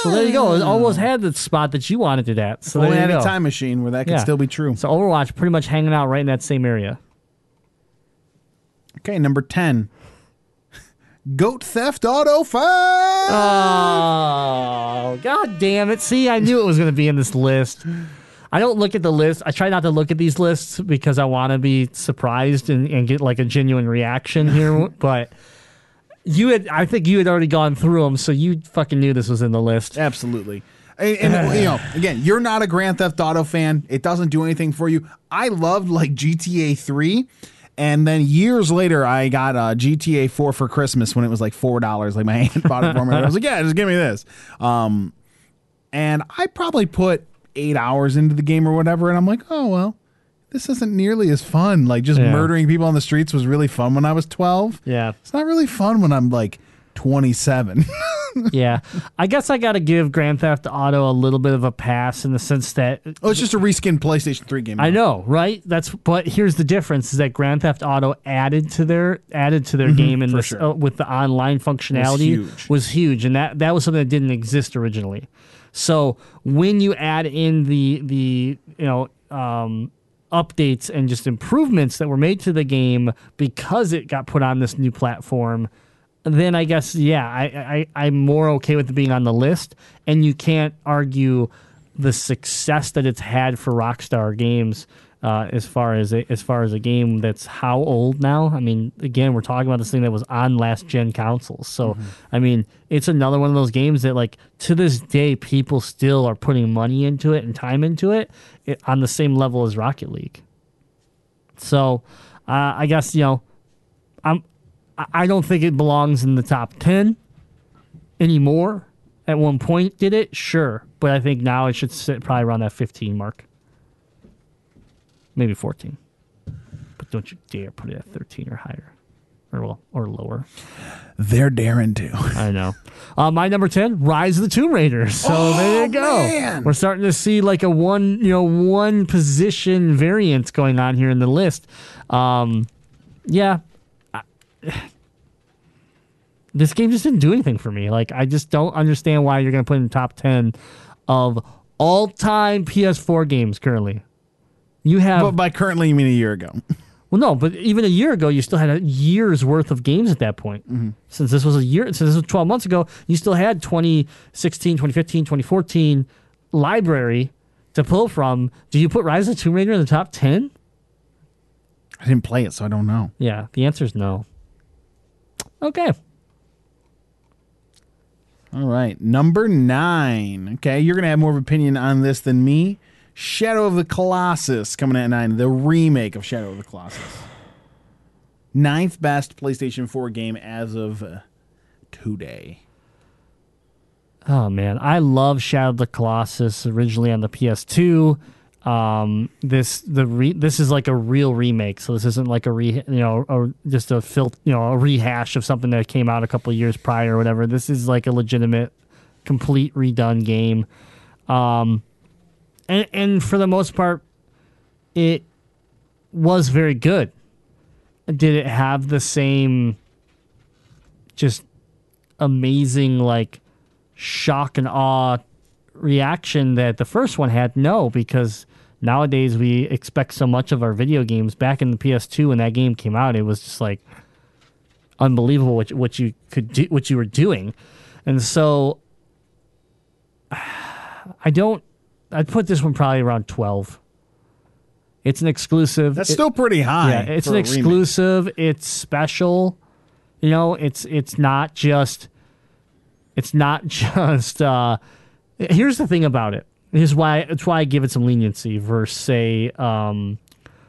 So there you go. It almost had the spot that you wanted it at. So Only had a time machine where that could Yeah. still be true. So Overwatch pretty much hanging out right in that same area. Okay, number 10. Goat Theft Auto 5. Oh, god damn it. See, I knew it was going to be in this list. I don't look at the list. I try not to look at these lists because I want to be surprised and, and get like a genuine reaction here. but you had, I think you had already gone through them, so you fucking knew this was in the list. Absolutely. And, and, you know, again, you're not a Grand Theft Auto fan. It doesn't do anything for you. I loved like GTA 3. And then years later, I got a GTA 4 for Christmas when it was like $4. Like my aunt bought it for me. I was like, yeah, just give me this. Um, and I probably put eight hours into the game or whatever. And I'm like, oh, well, this isn't nearly as fun. Like just Yeah. murdering people on the streets was really fun when I was 12. Yeah. It's not really fun when I'm like 27. yeah. I guess I got to give Grand Theft Auto a little bit of a pass in the sense that oh, it's just a reskinned PlayStation 3 game. I know, right? That's but here's the difference: is that Grand Theft Auto added to their added to their game and Mm-hmm, this, sure. uh, with the online functionality huge. was huge, and that that was something that didn't exist originally. So when you add in the the you know um, updates and just improvements that were made to the game because it got put on this new platform, then I guess yeah, I, I I'm more okay with it being on the list, and you can't argue the success that it's had for Rockstar Games. Uh, as far as a, as far as a game that's how old now? I mean, again, we're talking about this thing that was on last gen consoles. So, I mean, it's another one of those games that, like, to this day, people still are putting money into it and time into it, it on the same level as Rocket League. So, uh, I guess you know, I'm I- don't think it belongs in the top ten anymore. At one point, did it? Sure, but I think now it should sit probably around that fifteen mark, maybe fourteen. But don't you dare put it at thirteen or higher, or well, or lower. They're daring to. I know. Uh, my number ten, Rise of the Tomb Raider. So there you go. Oh, man. We're starting to see like a one, you know, one position variance going on here in the list. Um, yeah, this game just didn't do anything for me. Like I just don't understand why you're going to put in the top ten of all time PS4 games currently. You have But by currently, you mean a year ago. well, no, but even a year ago, you still had a year's worth of games at that point. Mm-hmm. Since this was a year, since this was 12 months ago, you still had 2016, 2015, 2014 library to pull from. Do you put Rise of the Tomb Raider in the top 10? I didn't play it, so I don't know. Yeah, the answer is no. Okay. All right, number nine. Okay, you're gonna have more of opinion on this than me. Shadow of the Colossus coming at nine, the remake of Shadow of the Colossus. Ninth best PlayStation 4 game as of uh, today. Oh man, I love Shadow of the Colossus originally on the PS2. Um, this the re- this is like a real remake, so this isn't like a re you know or just a fil- you know a rehash of something that came out a couple years prior or whatever. This is like a legitimate, complete redone game. Um, and and for the most part, it was very good. Did it have the same just amazing like shock and awe reaction that the first one had? No, because nowadays we expect so much of our video games. Back in the PS2 when that game came out, it was just like unbelievable what what you could do, what you were doing, and so I don't. I'd put this one probably around twelve. It's an exclusive. That's It- still pretty high. yeah, it's an exclusive. It's special. You know, it's it's not just it's not just uh here's the thing about it. Here's why it's why I give it some leniency versus say um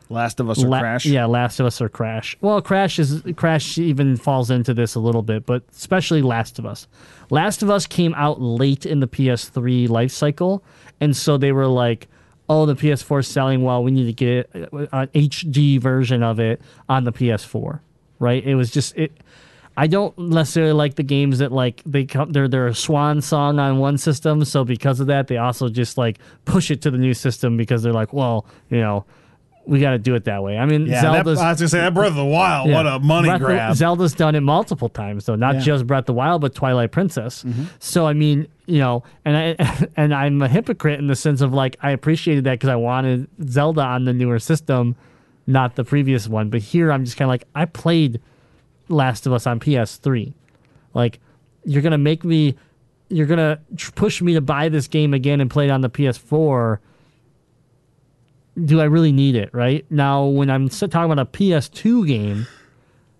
Last of Us or La- Crash. Yeah, Last of Us or Crash. Well, Crash is Crash even falls into this a little bit, but especially Last of Us. Last of Us came out late in the PS3 life cycle, and so they were like, "Oh, the PS4 is selling well. We need to get an HD version of it on the PS4." Right? It was just it. I don't necessarily like the games that like they come they're they're a swan song on one system, so because of that, they also just like push it to the new system because they're like, well, you know, we got to do it that way. I mean, Yeah, that, Zelda's I was gonna say that Breath of the Wild. yeah. What a money Breath of- grab. Zelda's done it multiple times, though, not Yeah. just Breath of the Wild, but Twilight Princess. Mm-hmm. So I mean, you know, and I and I'm a hypocrite in the sense of like I appreciated that because I wanted Zelda on the newer system, not the previous one. But here I'm just kind of like I played Last of Us on PS3. Like you're gonna make me, you're gonna push me to buy this game again and play it on the PS4 do I really need it? Right now, when I'm talking about a PS2 game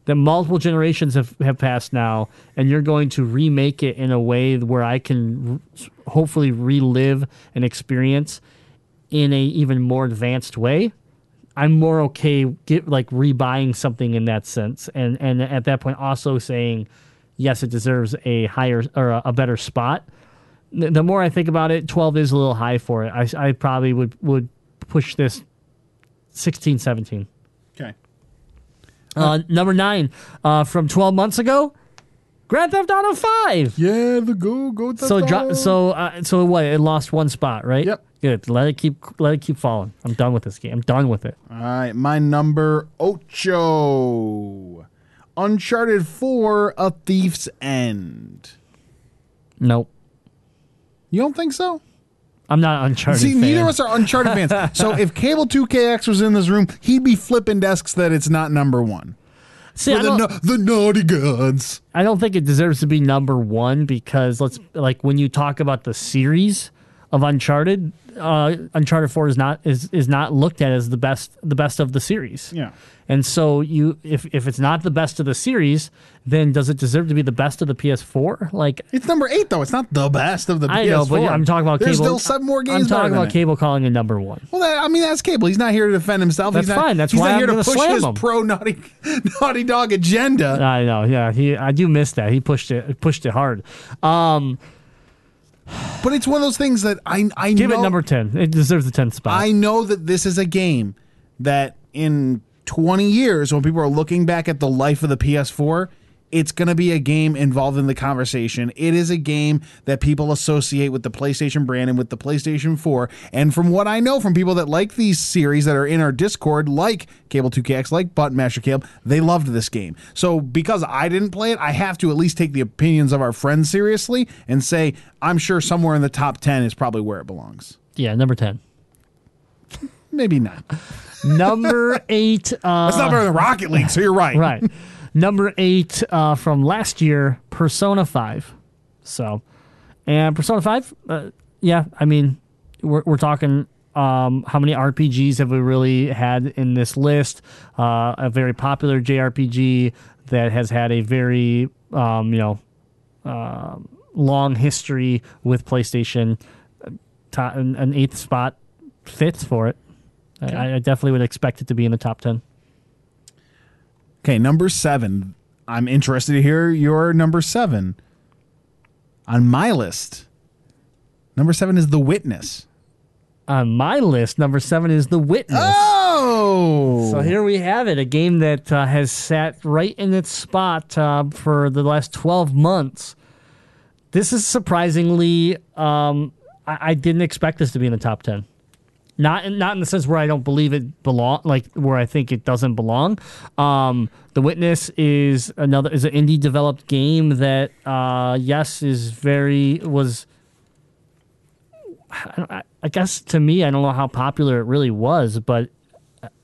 that multiple generations have, have passed now, and you're going to remake it in a way where I can hopefully relive an experience in a even more advanced way. I'm more okay get like rebuying something in that sense, and and at that point also saying, yes, it deserves a higher or a, a better spot. The, more I think about it, 12 is a little high for it. I, I probably would would push this 16, 17. Okay. Uh, number nine, uh, from 12 months ago, Grand Theft Auto 5. Yeah, the go go. So dro- so uh, so what? It lost one spot, right? Yep. Good. Let it keep let it keep falling. I'm done with this game. I'm done with it. All right, my number ocho, Uncharted Four: A Thief's End. Nope. You don't think so? I'm not Uncharted. See, fan. neither of us are Uncharted fans. So if Cable 2KX was in this room, he'd be flipping desks that it's not number one. See, the, na- the naughty gods. I don't think it deserves to be number one because let's like when you talk about the series of Uncharted, uh, Uncharted Four is not is is not looked at as the best the best of the series. Yeah. And so you if if it's not the best of the series, then does it deserve to be the best of the PS4? Like It's number eight, though. It's not the best of the I PS4. know, but I'm talking about There's cable. still seven more games. I'm talking about it. cable calling it number one. Well, that, I mean, that's Cable. He's not here to defend himself. That's he's not, fine. That's he's why not I'm here to gonna push his him. pro naughty, naughty dog agenda. I know, yeah. He I do miss that. He pushed it pushed it hard. Um, But it's one of those things that I I give know, it number ten. It deserves the tenth spot. I know that this is a game that in 20 years, when people are looking back at the life of the PS4, it's going to be a game involved in the conversation. It is a game that people associate with the PlayStation brand and with the PlayStation 4. And from what I know from people that like these series that are in our Discord, like Cable 2KX, like Button Master Cable, they loved this game. So because I didn't play it, I have to at least take the opinions of our friends seriously and say, I'm sure somewhere in the top 10 is probably where it belongs. yeah, number ten. Maybe not. Number eight. Uh, That's not better than Rocket League, so you're right. right. Number eight uh, from last year, Persona Five. So, and Persona Five, uh, yeah. I mean, we're we're talking. Um, how many RPGs have we really had in this list? Uh, a very popular JRPG that has had a very, um, you know, um long history with PlayStation. To- an, eighth spot fits for it. I, I definitely would expect it to be in the top ten. Okay, number seven. I'm interested to hear your number seven. On my list, number seven is The Witness. on my list, number seven is The Witness. Oh! So here we have it, a game that uh, has sat right in its spot uh, for the last 12 months. This is surprisingly, um, I-, I didn't expect this to be in the top 10. Not in, not in the sense where I don't believe it belong, like where I think it doesn't belong. Um, the Witness is another is an indie developed game that uh, yes is very was I, I- guess to me, I don't know how popular it really was, but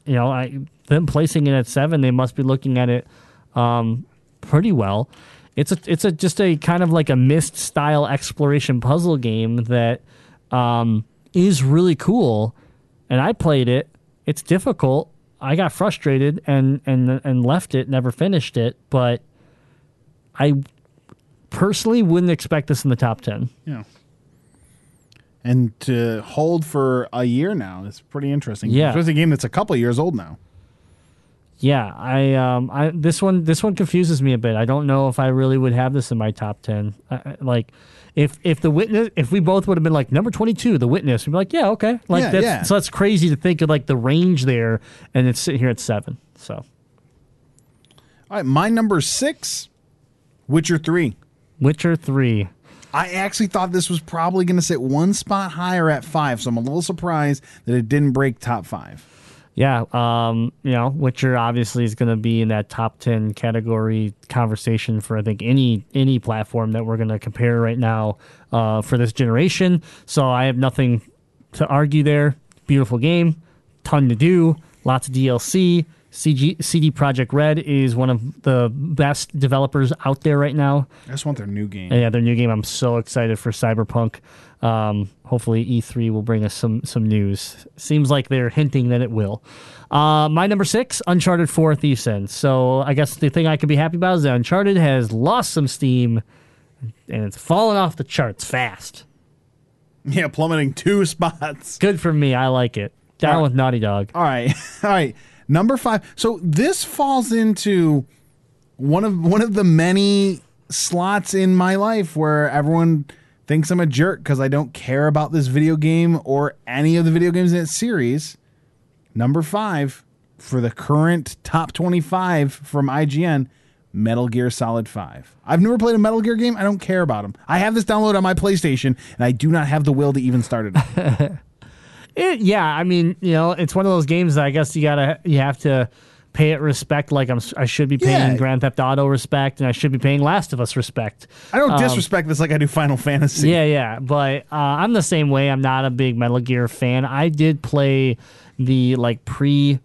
you know, I them placing it at seven, they must be looking at it um, pretty well. It's a it's a just a kind of like a Myst style exploration puzzle game that um, is really cool, and I played it. It's difficult. I got frustrated and and and left it, never finished it, but I personally wouldn't expect this in the top ten. Yeah. And to hold for a year now is pretty interesting. Yeah. It's a game that's a couple of years old now. Yeah, I um I this one this one confuses me a bit. I don't know if I really would have this in my top 10. I, I- like if if the witness if we both would have been like number 22, the witness, we'd be like, yeah, okay. Like Yeah, that's yeah. so that's crazy to think of like the range there and it's sitting here at 7. So, All right, my number six, Witcher 3. Witcher 3. I actually thought this was probably going to sit one spot higher at five, so I'm a little surprised that it didn't break top five. Yeah, um, you know, Witcher obviously is going to be in that top 10 category conversation for I think any any platform that we're going to compare right now uh, for this generation. So I have nothing to argue there. Beautiful game, ton to do, lots of DLC, CG, CD Projekt Red is one of the best developers out there right now. I just want their new game. And yeah, their new game. I'm so excited for Cyberpunk. Um, hopefully, E3 will bring us some some news. Seems like they're hinting that it will. Uh, my number six, Uncharted 4 Thief's End. So I guess the thing I could be happy about is that Uncharted has lost some steam and it's fallen off the charts fast. Yeah, plummeting two spots. Good for me. I like it. Down right. with Naughty Dog. All right, all right. Number five. So this falls into one of one of the many slots in my life where everyone thinks I'm a jerk because I don't care about this video game or any of the video games in its series. Number five for the current top 25 from IGN. Metal Gear Solid 5. I've never played a Metal Gear game. I don't care about them. I have this download on my PlayStation, and I do not have the will to even start it. It, yeah, I mean, you know, it's one of those games that I guess you gotta you have to pay it respect like I'm I should be paying Yeah. Grand Theft Auto respect and I should be paying Last of Us respect. I don't disrespect this like I do Final Fantasy. Yeah, yeah, but uh, I'm the same way. I'm not a big Metal Gear fan. I did play the like pre,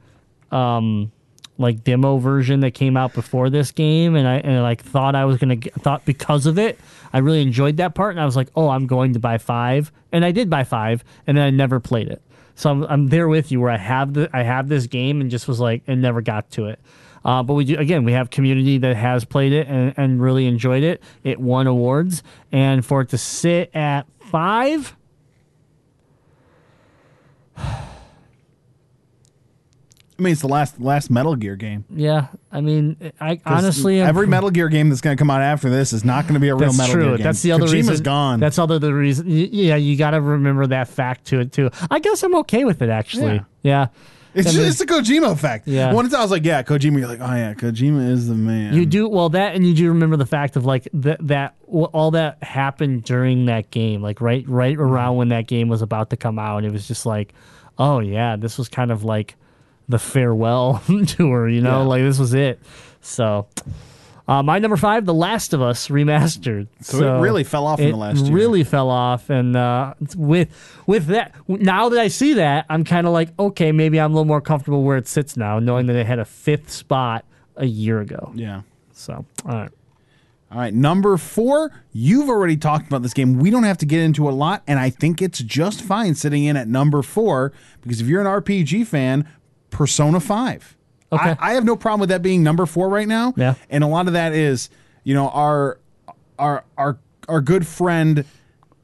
um, like demo version that came out before this game, and I and like thought I was gonna get, thought because of it, I really enjoyed that part, and I was like, oh, I'm going to buy five, and I did buy five, and then I never played it. So I'm, I'm there with you where I have the I have this game and just was like and never got to it. Uh, but we do again. We have community that has played it and, and really enjoyed it. It won awards, and for it to sit at five, I mean, it's the last last Metal Gear game. yeah. I mean, I honestly every Metal Gear game that's going to come out after this is not going to be a real Metal true. Gear game. That's the other Kojima's reason. gone. That's other the reason. Yeah, you got to remember that fact to it too. I guess I'm okay with it actually. Yeah. Yeah. it's I just, mean- it's the Kojima effect. Yeah. Once I was like, yeah, Kojima. You're like, oh yeah, Kojima is the man. You do well that, and you do remember the fact of like that that all that happened during that game, like right right around when that game was about to come out. It was just like, oh yeah, this was kind of like the farewell tour, you know, Yeah. like this was it. So, uh, my number five, The Last of Us remastered. So it really fell off in the last year. Really fell off, and uh, with with that, now that I see that, I'm kind of like, okay, maybe I'm a little more comfortable where it sits now, knowing that it had a fifth spot a year ago. Yeah. So, all right. All right, number four. You've already talked about this game. We don't have to get into a lot, and I think it's just fine sitting in at number four because if you're an RPG fan, Persona Five. Okay. I, I have no problem with that being number four right now. Yeah. and a lot of that is, you know, our our our our good friend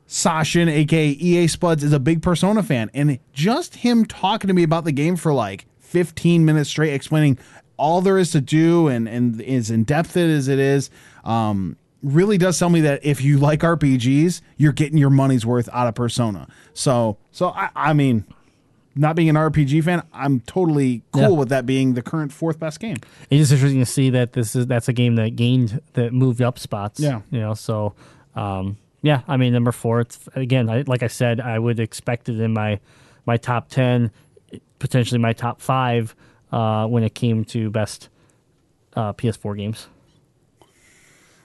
Sashin, aka EA Spuds, is a big Persona fan, and just him talking to me about the game for like 15 minutes straight, explaining all there is to do and and as in depth as it is, um, really does tell me that if you like RPGs, you're getting your money's worth out of Persona. So, so I, I mean, not being an RPG fan, I'm totally cool Yeah. with that being the current fourth best game. It's just interesting to see that this is that's a game that gained that moved up spots. Yeah. you know. So, um, yeah, I mean, number four. It's again, I, like I said, I would expect it in my my top ten, potentially my top five uh, when it came to best uh, PS4 games.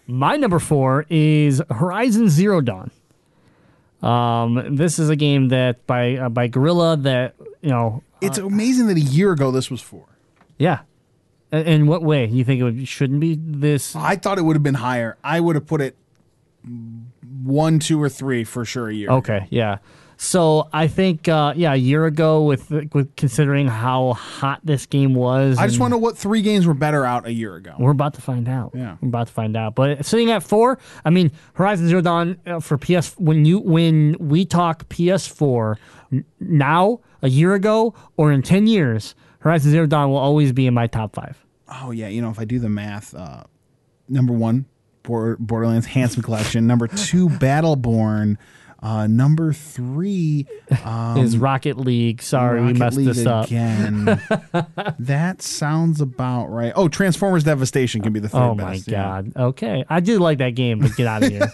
My number four is Horizon Zero Dawn. Um, this is a game that by uh, by Guerrilla that you know It's amazing that a year ago this was four. Yeah. In- what way? You think it would, shouldn't be this? I thought it would have been higher. I would have put it one, two, or three for sure a year. Okay, yeah. So I think, uh, yeah, a year ago, with with considering how hot this game was, I just want to know what three games were better out a year ago. We're about to find out. Yeah. we're about to find out. But sitting at four, I mean, Horizon Zero Dawn uh, for PS. When you when we talk PS4 n- now, a year ago, or in ten years, Horizon Zero Dawn will always be in my top five. Oh yeah, you know if I do the math, uh, number one, Bor- Borderlands Handsome Collection. Number two, Battleborn. Uh, number three, um, Is Rocket League? Sorry, we messed League this up. again. that sounds about right. Oh, Transformers Devastation can be the third Oh my best. yeah. god. Okay, I did like that game, but get out of here.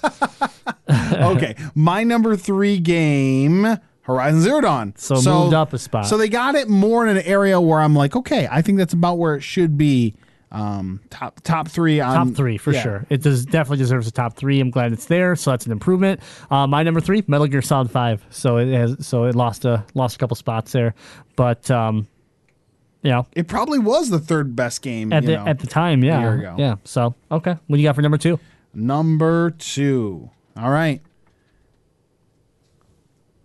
okay, my number three game, Horizon Zero Dawn. So moved up a spot. So they got it more in an area where I'm like, okay, I think that's about where it should be. Um, top top three. On, top three for yeah. sure. It does definitely deserves a top three. I'm glad it's there, so that's an improvement. Uh, my number three, Metal Gear Solid Five. So it has so it lost a lost a couple spots there, but um, You know, It probably was the third best game at you the know. at the time, yeah, yeah. So okay, what do you got for number two? Number two. All right.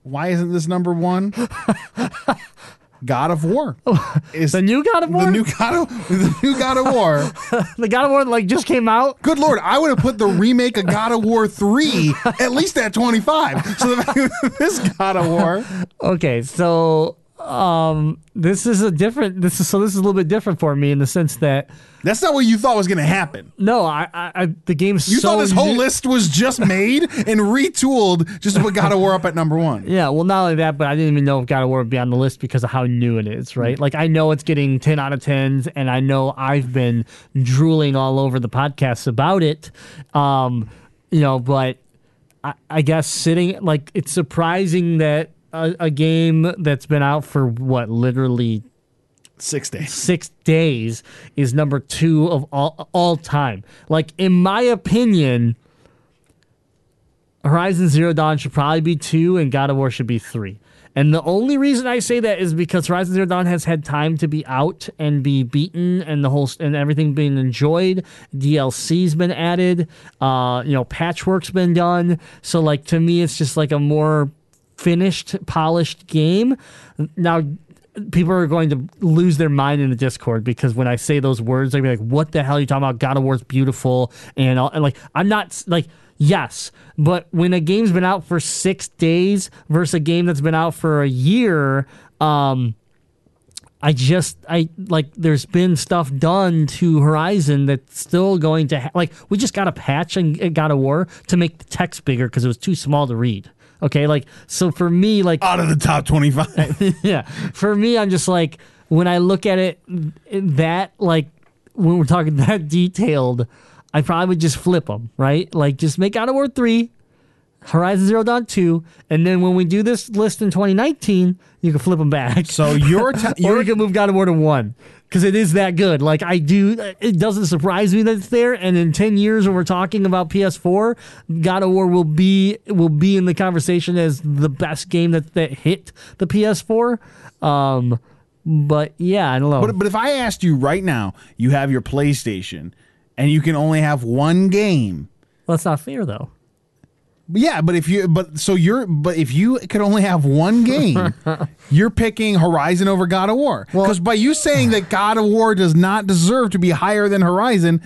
Why isn't this number one? God of War. Is The new God of War, the new God of the new God of War. the God of War like just came out. Good lord, I would have put the remake of God of War three at least at twenty five. So the, this God of War. Okay, so um, this is a different. This is so this is a little bit different for me in the sense that That's not what you thought was going to happen. no, I, I, I the game's You so thought this whole new- list was just made and retooled just to put God of War up at number one. Yeah, well, not only that, but I didn't even know if God of War would be on the list because of how new it is, right? Like, I know it's getting 10 out of 10s, and I know I've been drooling all over the podcast about it. Um, you know, but I, I guess sitting, like, it's surprising that a, a game that's been out for what, literally Six days. six days is number two of all all time. Like in my opinion, Horizon Zero Dawn should probably be two, and God of War should be three. And the only reason I say that is because Horizon Zero Dawn has had time to be out and be beaten, and the whole and everything being enjoyed. DLC's been added. Uh, you know, patchwork's been done. So like to me, it's just like a more finished, polished game. Now, people are going to lose their mind in the Discord because when I say those words, they're like, "What the hell are you talking about? God of War's beautiful," and, and like I'm not like. Yes, but when a game's been out for six days versus a game that's been out for a year, um, I just I like there's been stuff done to Horizon that's still going to ha- like we just got a patch and God of War to make the text bigger because it was too small to read. Okay, like so for me, like Out of the top twenty five. yeah, for me, I'm just like when I look at it that like when we're talking that detailed, I probably would just flip them right, like just make out of War three. Horizon Zero Dawn 2, and then when we do this list in 2019, you can flip them back. So your ta- or your we can move God of War to one because it is that good. Like I do, it doesn't surprise me that it's there. And in ten years, when we're talking about PS4, God of War will be will be in the conversation as the best game that that hit the PS4. Um, but yeah, I don't know. But but if I asked you right now, you have your PlayStation, and you can only have one game. Well, that's not fair though. Yeah, but if you but so you're but if you could only have one game, you're picking Horizon over God of War. Because by you saying that God of War does not deserve to be higher than Horizon,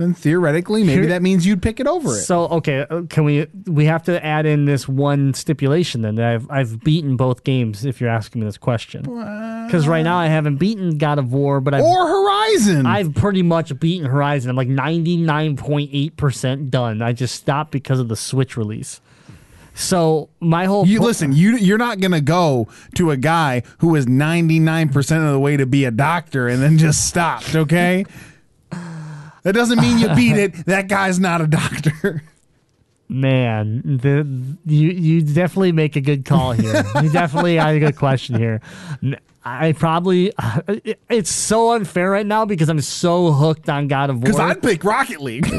then theoretically maybe Here- that means you'd pick it over it. So okay, uh, can we we have to add in this one stipulation then that I've I've beaten both games if you're asking me this question because right now I haven't beaten God of War, but I've or Horizon. I've pretty much beaten Horizon. I'm like 99.8% done. I just stopped because of the Switch release. So my whole you po- listen, you you're not gonna go to a guy who is 99% of the way to be a doctor and then just stopped, okay? That doesn't mean you beat it. That guy's not a doctor. man, the you you definitely make a good call here. you definitely had a good question here. I probably it- it's so unfair right now because I'm so hooked on God of War. Because I'd pick Rocket League.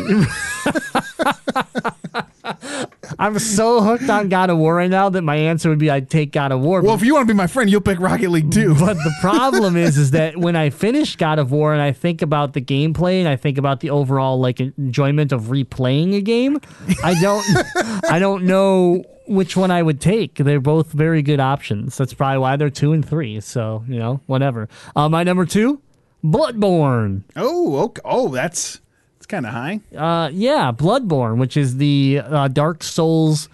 I'm so hooked on God of War right now that my answer would be I'd take God of War. well, if you want to be my friend, you'll pick Rocket League too. But the problem is, is that when I finish God of War and I think about the gameplay and I think about the overall like enjoyment of replaying a game, I don't, I don't know which one I would take. They're both very good options. That's probably why they're two and three. So you know, whatever. Uh, my number two, Bloodborne. Oh, okay. Oh, that's kind of high. Uh, yeah, Bloodborne, which is the uh, Dark Souls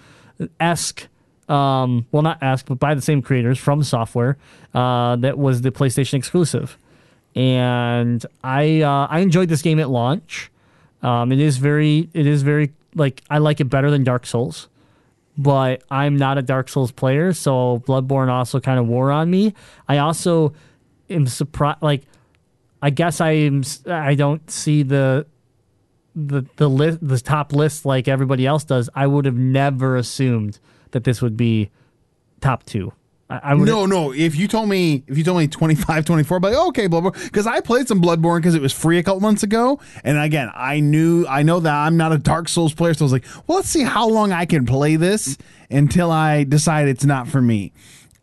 esque. Um, well, not esque, but by the same creators FromSoftware. Uh, that was the PlayStation exclusive, and I uh, I enjoyed this game at launch. Um, it is very it is very like I like it better than Dark Souls, but I'm not a Dark Souls player, so Bloodborne also kind of wore on me. I also am surprised like. I guess I'm. I don't see the the the list the top list like everybody else does, I would have never assumed that this would be top two. I, I would No, no. If you told me, if you told me 25, 24, I'd like, oh, okay, Bloodborne. Because I played some Bloodborne because it was free a couple months ago. And again, I knew, I know that I'm not a Dark Souls player. So I was like, well, let's see how long I can play this until I decide it's not for me.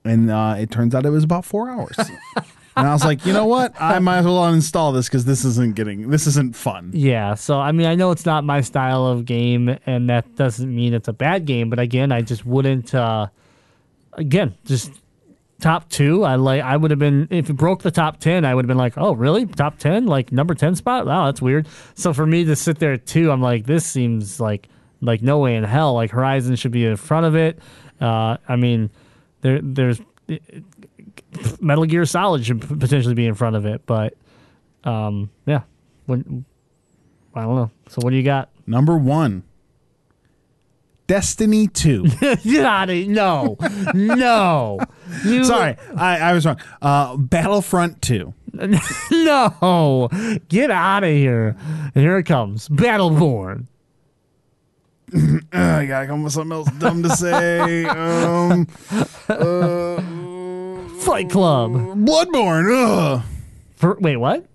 And uh, it turns out it was about four hours. and I was like, you know what? I might as well uninstall this because this isn't getting this isn't fun. Yeah, so I mean, I know it's not my style of game, and that doesn't mean it's a bad game. But again, I just wouldn't. Uh, again, just top two. I like. I would have been if it broke the top ten. I would have been like, oh, really? Top ten? Like number ten spot? Wow, that's weird. So for me to sit there at two, I'm like, this seems like like no way in hell. Like Horizon should be in front of it. Uh, I mean, there there's Metal Gear Solid should potentially be in front of it, but um, yeah, when, I don't know. So what do you got? Number one, Destiny Two. Get out of No, no. You, Sorry, I, I was wrong. Uh, Battlefront Two. no. Get out of here. Here it comes. Battleborn. Uh, I gotta come with something else dumb to say. um, Fight Club. Bloodborne. Ugh. For wait, what?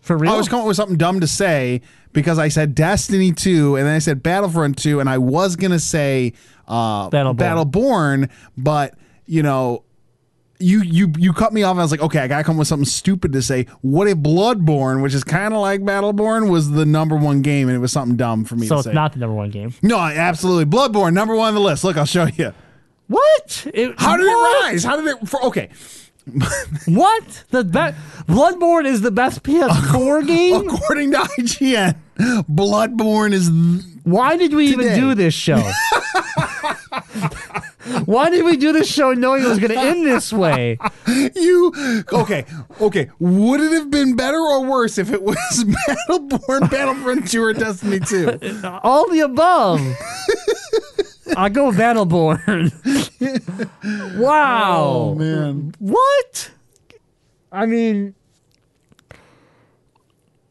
For real? I was coming up with something dumb to say because I said Destiny 2 and then I said Battlefront 2 and I was going to say uh, Battleborn. Battleborn, but you know, you you you cut me off and I was like, okay, I got to come with something stupid to say. What if Bloodborne, which is kind of like Battleborn, was the number one game and it was something dumb for me so to it's not the number one game. no, absolutely. Bloodborne, number one on the list. Look, I'll show you. What? It- How did what? it rise? How did it? For, okay, What? The be- Bloodborne is the best PS4 game? according to IGN, Bloodborne is th- Why did we Today. even do this show? Why did we do this show knowing it was going to end this way? You okay? Okay. Would it have been better or worse if it was Battleborn, Battlefront 2, or Destiny 2? All the above. I go Battleborn. wow. Oh man, What? I mean,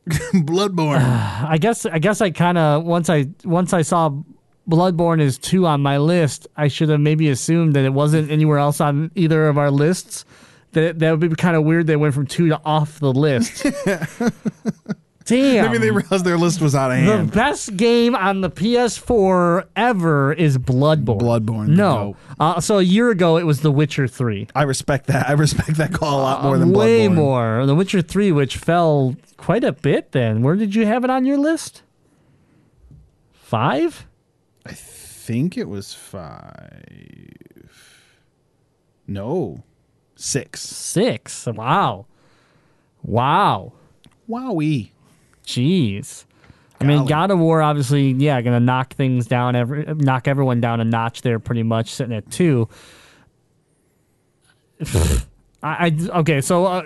Bloodborne. I guess I guess I kind of once I once I saw Bloodborne is two on my list, I should have maybe assumed that it wasn't anywhere else on either of our lists. That that would be kind of weird. They went from two to off the list. Damn. Maybe they realized their list was out of hand. the best game on the PS4 ever is Bloodborne. Bloodborne, No. Uh, so a year ago, it was The Witcher 3. I respect that. I respect that call a lot more than Uh, Way Bloodborne. more. The Witcher 3, which fell quite a bit then. Where did you have it on your list? Five? I think it was five. No, six. Six. Wow. Wow. Wowie. Jeez. I mean, God of War, obviously, yeah, going to knock things down, every, knock everyone down a notch there, pretty much sitting at two. I, I okay, so uh,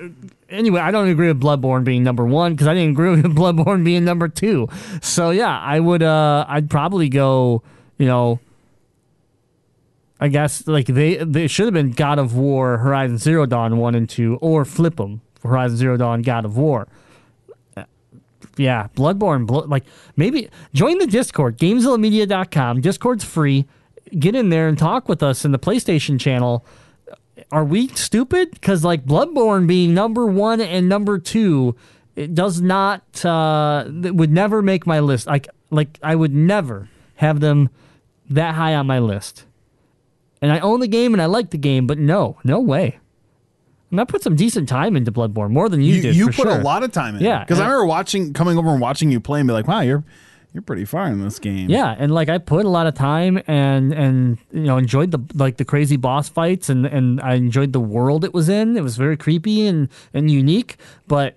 anyway, I don't agree with Bloodborne being number one because I didn't agree with Bloodborne being number two. So yeah, I would, uh, I'd probably go, you know, I guess like they they should have been God of War, Horizon Zero Dawn one and two, or flip them Horizon Zero Dawn, God of War yeah, Bloodborne, Blo- like maybe join the Discord, GamezillaMedia.com. Discord's free. Get in there and talk with us in the PlayStation channel. Are we stupid? Because like Bloodborne being number one and number two, it does not. Uh, it would never make my list. Like like I would never have them that high on my list. And I own the game and I like the game, but no, no way. And I put some decent time into Bloodborne, more than you, You, did. you put sure. a lot of time in. Yeah, because I remember watching, coming over and watching you play, and be like, "Wow, you're you're pretty far in this game." Yeah, and like I put a lot of time and and you know enjoyed the like the crazy boss fights and and I enjoyed the world it was in. It was very creepy and and unique, but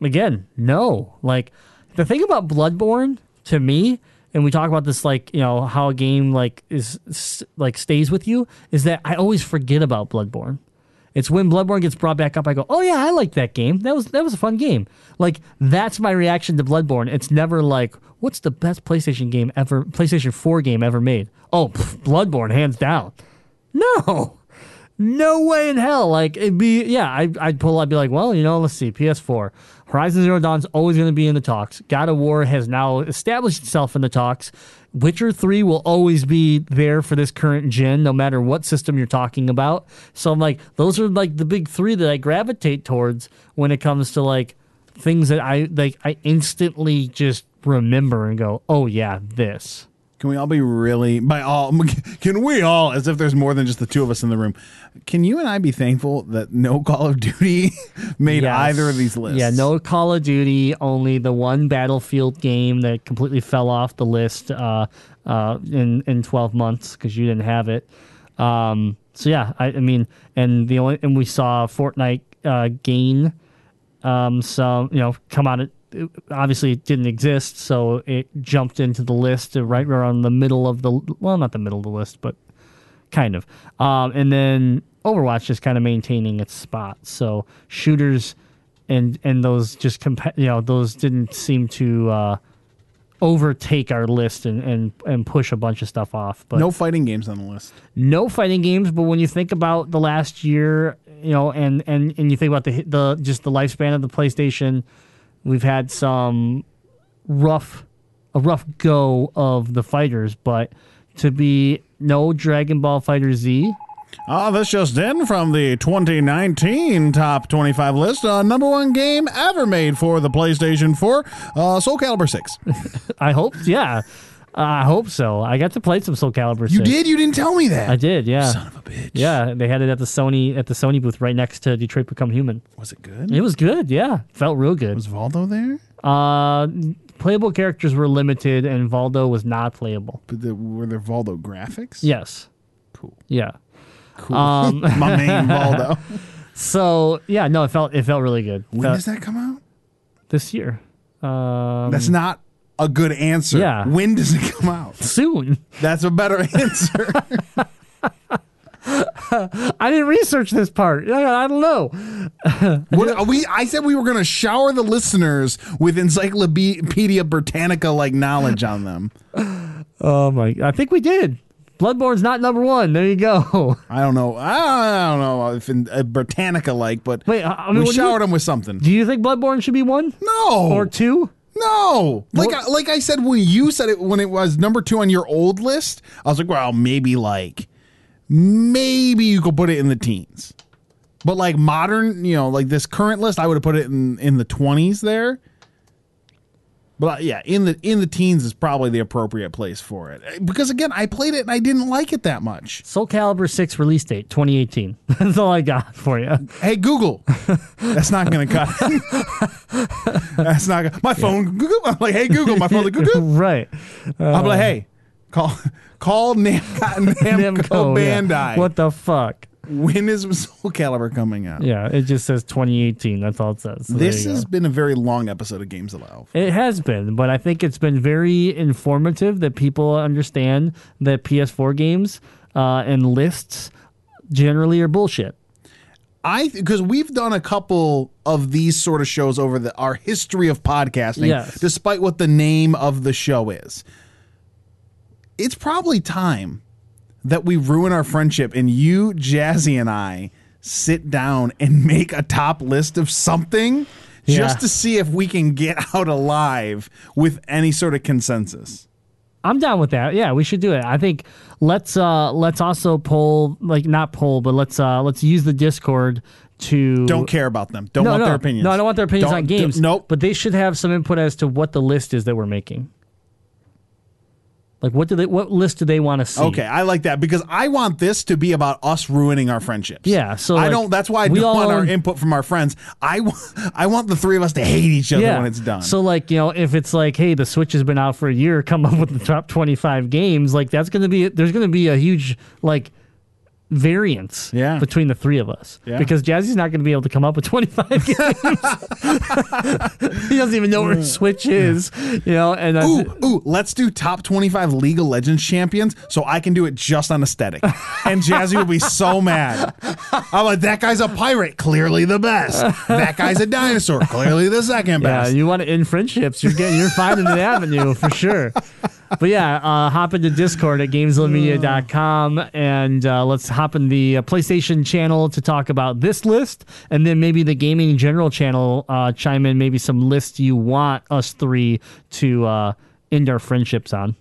again, no. Like the thing about Bloodborne to me and we talk about this like, you know, how a game like is like stays with you is that I always forget about Bloodborne. It's when Bloodborne gets brought back up, I go, "Oh yeah, I like that game. That was that was a fun game." Like that's my reaction to Bloodborne. It's never like, "What's the best PlayStation game ever? PlayStation Four game ever made?" Oh, pff, Bloodborne, hands down. No, no way in hell. Like it'd be, yeah. I, I'd pull. I'd be like, well, you know, let's see. PS4, Horizon Zero Dawn's always going to be in the talks. God of War has now established itself in the talks. Witcher Three will always be there for this current gen, no matter what system you're talking about. So I'm like, those are like the big three that I gravitate towards when it comes to like things that I like. I instantly just remember and go, oh yeah, this. Can we all be really by all? Can we all, as if there's more than just the two of us in the room? Can you and I be thankful that no Call of Duty made Yes. either of these lists? Yeah, no Call of Duty, only the one Battlefield game that completely fell off the list uh, uh, in in 12 months because you didn't have it. Um, so yeah, I, I mean, and the only and we saw Fortnite uh, gain um, some, you know, come out. It, it- obviously, it didn't exist, so it jumped into the list right around the middle of the well, not the middle of the list, but kind of. Um, and then Overwatch just kind of maintaining its spot. So shooters and and those just compa- you know those didn't seem to uh, overtake our list and, and and push a bunch of stuff off. But no fighting games on the list. no fighting games. But when you think about the last year, you know, and and and you think about the the just the lifespan of the PlayStation, we've had some rough a rough go of the fighters, but to be no Dragon Ball FighterZ. Ah, this just in from the 2019 top 25 list. Uh, number one game ever made for the PlayStation 4, uh, Soul Calibur 6. I hope, yeah, I hope so. I got to play some Soul Calibur. You did? You didn't tell me that. I did, yeah. Son of a bitch. Yeah, they had it at the Sony at the Sony booth right next to Detroit Become Human. Was it good? It was good, yeah. Felt real good. Was Valdo there? Uh, playable characters were limited, and Valdo was not playable. But the, were there Valdo graphics? Yes. Cool. Yeah. Cool. Um, My main Valdo. So yeah, no, it felt it felt really good. When does that come out? this year? Um, That's not a good answer. Yeah. When does it come out? soon. That's a better answer. I didn't research this part. I, I don't know. what are we? I said we were going to shower the listeners with Encyclopedia Britannica like knowledge on them. Oh my! I think we did. Bloodborne's not number one. There you go. I don't know. I don't know if in uh, Britannica like, but Wait, I mean, we do you- showered them with something. Do you think Bloodborne should be one No, or two? No. Like I, like I said when you said it when it was number two on your old list, I was like, well, maybe like maybe you could put it in the teens. But like modern, you know, like this current list, I would have put it in in the twenties there. But uh, yeah, in the in the teens is probably the appropriate place for it eh, because again, I played it and I didn't like it that much. Soul Calibur six release date 2018. That's all I got for you. Hey Google, that's not going to cut. that's not gonna, my phone. Google. I'm like, hey Google, my phone. Like, Google. right. I'm like, uh, hey, call call Nam- Namco, Namco, yeah. Bandai. What the fuck? When is Soul Calibur coming out? Yeah, it just says 2018. That's all it says. So This has go. been a very long episode of Gamezilla. It has been, but I think it's been very informative that people understand that PS4 games uh, and lists generally are bullshit. I because we've done a couple of these sort of shows over the our history of podcasting, Yes. despite what the name of the show is. It's probably time that we ruin our friendship and you, Jazzy, and I sit down and make a top list of something Yeah. just to see if we can get out alive with any sort of consensus. I'm down with that. Yeah, we should do it. I think let's uh let's also poll like not poll, but let's uh let's use the Discord to Don't care about them. Don't no, want no, their opinions. No, I don't want their opinions Don't- on games. nope. But they should have some input as to what the list is that we're making. Like what do they what list do they want to see? Okay, I like that because I want this to be about us ruining our friendships. Yeah, so, I like, don't. That's why I we don't all want our own- input from our friends. I I want the three of us to hate each other when it's done. So like, you know, if it's like, hey, the Switch has been out for a year, come up with the top 25 games, like that's going to be there's going to be a huge like variance Yeah. between the three of us. Yeah. Because Jazzy's not going to be able to come up with 25 games. he doesn't even know where mm. Switch is, you know, and I, Ooh, ooh, let's do top 25 League of Legends champions so I can do it just on aesthetic. And Jazzy will be so mad. I'm like, that guy's a pirate, clearly the best. That guy's a dinosaur, clearly the second best. yeah, you want to end friendships, you're getting you're finding an avenue for sure. But yeah, uh, hop into Discord at gamezillamedia.com and uh, let's hop in the uh, PlayStation channel to talk about this list, and then maybe the gaming general channel uh, chime in maybe some lists you want us three to uh, end our friendships on.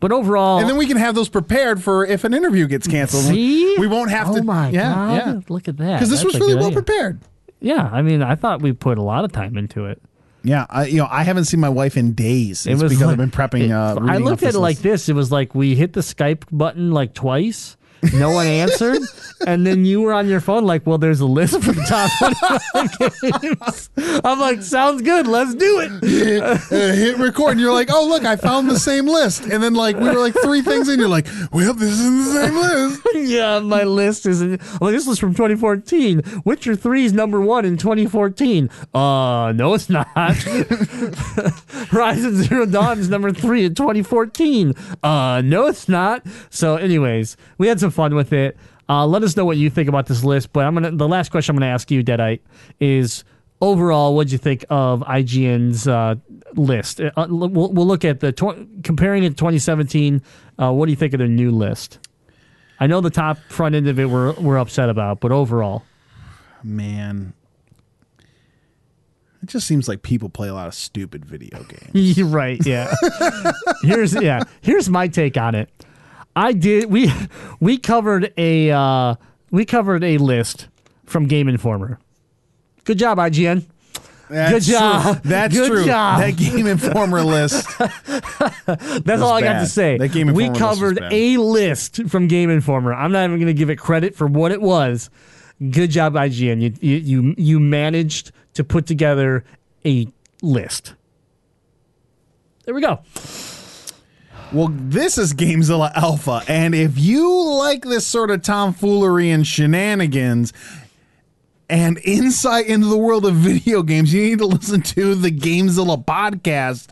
But overall, and then we can have those prepared for if an interview gets canceled. see, We won't have oh to. my yeah, god, yeah. look at that! Because this That's was really well idea. prepared. Yeah, I mean, I thought we put a lot of time into it. Yeah, I, you know, I haven't seen my wife in days. It's because like- I've been prepping. it- uh, I looked at it like this. It was like we hit the Skype button like twice. No one answered, and then you were on your phone like, "Well, there's a list for the top 25 games." I'm like, "Sounds good. Let's do it." uh, hit record, and you're like, "Oh, look, I found the same list." And then like we were like three things in, you're like, "Well, this isn't the same list." yeah, my list is. I'm like, this was from 2014. Witcher 3 is number one in 2014. Uh, no, it's not. Horizon Zero Dawn is number three in 2014. Uh, no, it's not. So, anyways, we had some fun with it. Uh, let us know what you think about this list. But I'm gonna. The last question I'm gonna ask you, Deadite, is overall, what'd you think of IGN's uh, list? Uh, we'll, we'll look at the tw- comparing it to 2017. Uh, what do you think of their new list? I know the top front end of it we're we're upset about, but overall, Man, it just seems like people play a lot of stupid video games. you're right. Yeah. here's yeah. Here's my take on it. I did we we covered a uh, we covered a list from Game Informer. Good job, IGN. That's Good job. True. That's Good true. job. That Game Informer list. That's all I got to say. That Game we Informer list was covered bad. a list from Game Informer. I'm not even going to give it credit for what it was. Good job, IGN. You you you, you managed to put together a list. There we go. Well, this is Gamezilla Alpha, and if you like this sort of tomfoolery and shenanigans and insight into the world of video games, you need to listen to the Gamezilla podcast.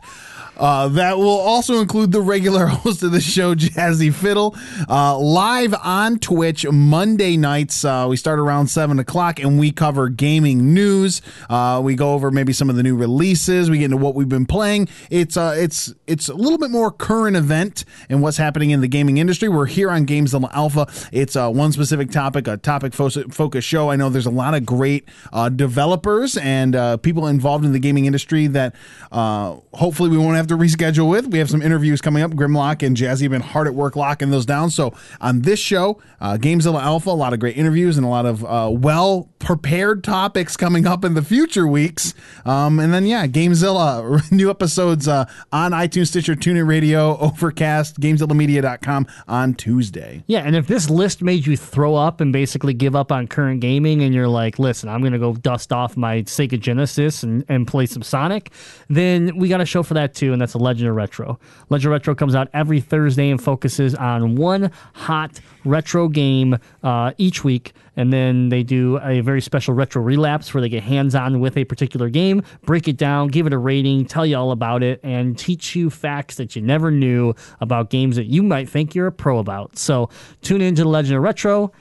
Uh, that will also include the regular host of the show, Jazzy Fiddle, uh, live on Twitch Monday nights. Uh, we start around seven o'clock, and we cover gaming news. Uh, we go over maybe some of the new releases. We get into what we've been playing. It's uh, it's it's a little bit more current event and what's happening in the gaming industry. We're here on Gamezilla Alpha. It's uh, one specific topic, a topic fo- focused show. I know there's a lot of great developers and people involved in the gaming industry that hopefully we won't have to reschedule with. We have some interviews coming up. Grimlock and Jazzy have been hard at work locking those down. So on this show, uh, Gamezilla Alpha, a lot of great interviews and a lot of uh, well prepared topics coming up in the future weeks. Um, and then yeah, Gamezilla new episodes uh, on iTunes, Stitcher, TuneIn Radio, Overcast, GamezillaMedia.com on Tuesday. Yeah, and if this list made you throw up and basically give up on current gaming, and you're like, listen, I'm to go dust off my Sega Genesis and, and play some Sonic, then we got a show for that too, and that's a Legend of Retro. Legend of Retro comes out every Thursday and focuses on one hot retro game uh, each week. And then they do a very special retro relapse where they get hands on with a particular game, break it down, give it a rating, tell you all about it, and teach you facts that you never knew about games that you might think you're a pro about. So tune in to the Legend of Retro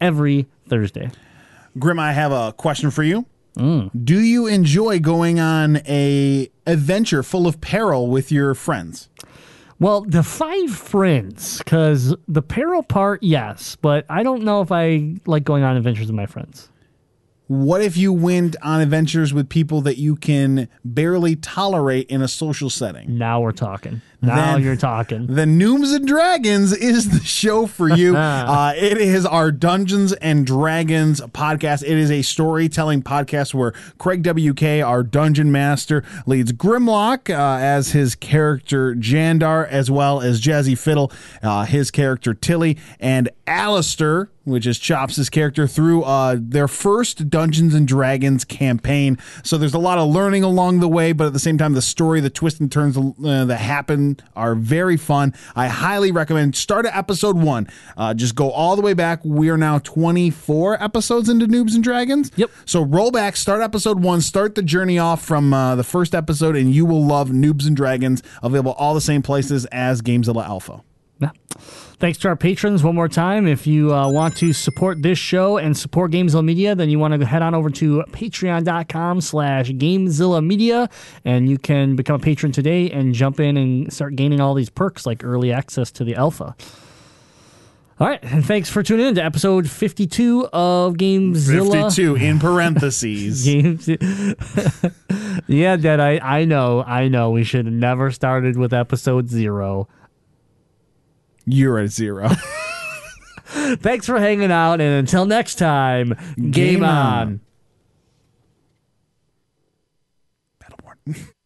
every Thursday. Grim, I have a question for you. Mm. Do you enjoy going on a adventure full of peril with your friends? Well, the five friends, because the peril part, yes, but I don't know if I like going on adventures with my friends. What if you went on adventures with people that you can barely tolerate in a social setting? Now we're talking. Now Then- you're talking. The Noobs and Dragons is the show for you. uh, it is our Dungeons and Dragons podcast. It is a storytelling podcast where Craig WK, our dungeon master, leads Grimlock uh, as his character Jandar, as well as Jazzy Fiddle, uh, his character Tilly, and Alistair, which is Chops' character, through uh, their first Dungeons and Dragons campaign. So there's a lot of learning along the way, but at the same time, the story, the twists and turns uh, that happen are very fun. I highly recommend start at episode one. Uh, just go all the way back. We are now 24 episodes into Noobs and Dragons. Yep. So roll back, start episode one, start the journey off from uh, the first episode, and you will love Noobs and Dragons. Available all the same places as Gamezilla Alpha. Yeah. Thanks to our patrons one more time. If you uh, want to support this show and support Gamezilla Media, then you want to head on over to patreon.com slash Gamezilla Media, and you can become a patron today and jump in and start gaining all these perks like early access to the alpha. All right, and thanks for tuning in to episode 52 of Gamezilla. 52 in parentheses. Games. yeah, Dad, I, I know, I know. We should have never started with episode zero. You're at zero. Thanks for hanging out, and until next time, game, Game on. on. Battleborn.